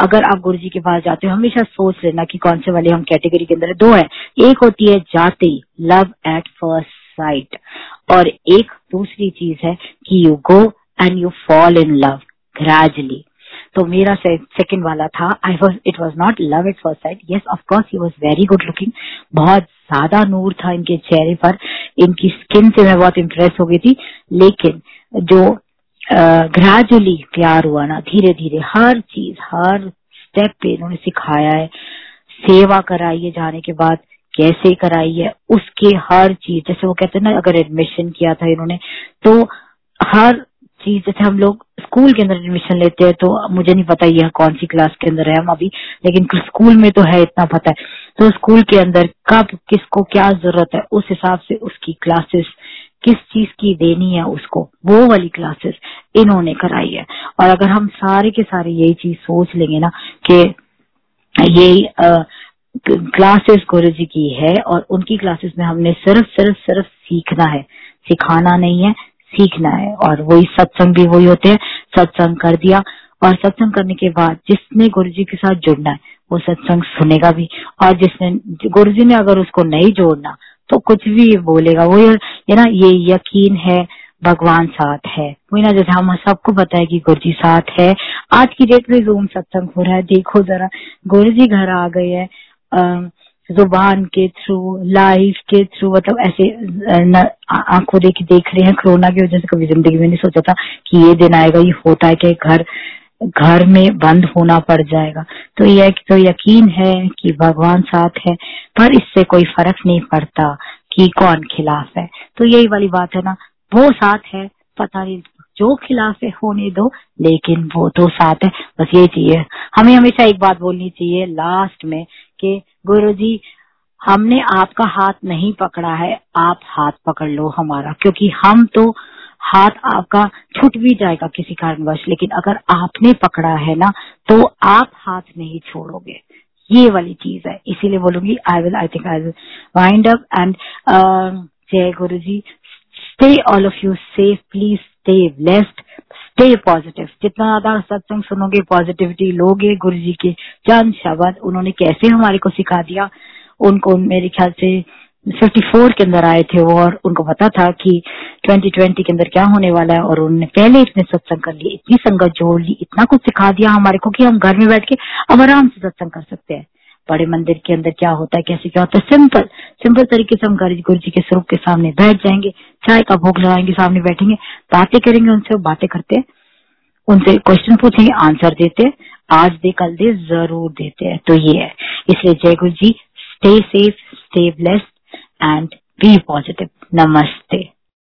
अगर आप गुरु जी के पास जाते हो, हमेशा सोच लेना कि कौन से वाले हम कैटेगरी के अंदर दो है। एक होती है जाते लव एट फ़र्स्ट साइट और एक दूसरी चीज़ है कि you go and you fall in love gradually तो मेरा सेकंड वाला था। I was it was not love at first sight yes of course he was very good looking बहुत ज़्यादा नूर था इनके चेहरे पर। इनकी स्किन से मैं बहुत इम्प्रेस हो गई थी। लेकिन जो ग्रेजुअली प्यार हुआ ना धीरे धीरे हर चीज़, हर स्टेप पे इन्होंने सिखाया है। सेवा कराई है जाने के बाद, कैसे कराई है, उसके हर चीज़, जैसे वो कहते हैं ना, अगर एडमिशन किया था इन्होंने तो हर चीज़, जैसे हम लोग स्कूल के अंदर एडमिशन लेते हैं तो मुझे नहीं पता यह कौन सी क्लास के अंदर है हम अभी, लेकिन स्कूल में तो है, इतना पता है। तो स्कूल के अंदर कब किसको क्या ज़रूरत है, उस हिसाब से उसकी क्लासेस किस चीज़ की देनी है उसको, वो वाली क्लासेस इन्होंने कराई है। और अगर हम सारे के सारे यही चीज़ सोच लेंगे ना, कि ये क्लासेस गुरु जी की है, और उनकी क्लासेस में हमने सिर्फ़ सिर्फ़ सिर्फ़ सीखना है, सिखाना नहीं है सीखना है। और वही सत्संग भी वही होते हैं। सत्संग कर दिया और सत्संग करने के बाद जिसने गुरु जी के साथ जुड़ना है, वो सत्संग सुनेगा भी। और जिसने गुरु जी ने अगर उसको नहीं जोड़ना तो कुछ भी बोलेगा। वो ये ना, ये यकीन है, भगवान साथ है। वही ना, जैसे हम सबको पता है कि गुरु जी साथ है। आज की डेट में जूम सत्संग हो रहा है। देखो जरा गुरु जी घर आ गए है। ज़ुबान के थ्रू, लाइफ के थ्रू मतलब ऐसे आँखों देख देख रहे हैं कोरोना की वजह से। कभी ज़िंदगी में नहीं सोचा था कि ये दिन आएगा, ये होता है कि घर घर में बंद होना पड़ जाएगा। तो यह तो यकीन है कि भगवान साथ है, पर इससे कोई फ़र्क नहीं पड़ता कि कौन खिलाफ है। तो यही वाली बात है ना, वो साथ है, पता नहीं जो खिलाफ है, होने दो, लेकिन वो तो साथ है। बस ये चाहिए। हमें हमेशा एक बात बोलनी चाहिए, लास्ट में कि गुरु जी हमने आपका हाथ नहीं पकड़ा है, आप हाथ पकड़ लो हमारा, क्योंकि हम तो हाथ आपका छूट भी जाएगा किसी कारणवश, लेकिन अगर आपने पकड़ा है ना तो आप हाथ नहीं छोड़ोगे। ये वाली चीज़ है, इसीलिए बोलूँगी I will I think I will wind up and जय Guru ji stay all of you safe please stay blessed stay positive जितना ज़्यादा सत्संग सुनोगे पॉजिटिविटी लोगे गुरु जी के चंद शब्द। उन्होंने कैसे हमारे को सिखा दिया। उनको मेरे ख्याल से 54 के अंदर आए थे वो और उनको पता था कि 2020 के अंदर क्या होने वाला है और उन्होंने पहले इतने सत्संग कर लिए, इतनी संगत जोड़ ली, इतना कुछ सिखा दिया हमारे को कि हम घर में बैठ के अब आराम से सत्संग कर सकते हैं। बड़े मंदिर के अंदर क्या होता है, कैसे क्या होता है, सिंपल सिंपल तरीके से हम गुरु जी के स्वरूप के सामने बैठ जाएँगे, चाय का भोग लगाएँगे, सामने बैठेंगे, बातें करेंगे उनसे, बातें करते उनसे क्वेश्चन पूछेंगे आंसर देते आज दे, कल दे, ज़रूर देते हैं। तो ये है। इसलिए जय Guru ji stay safe stay blessed and be positive नमस्ते।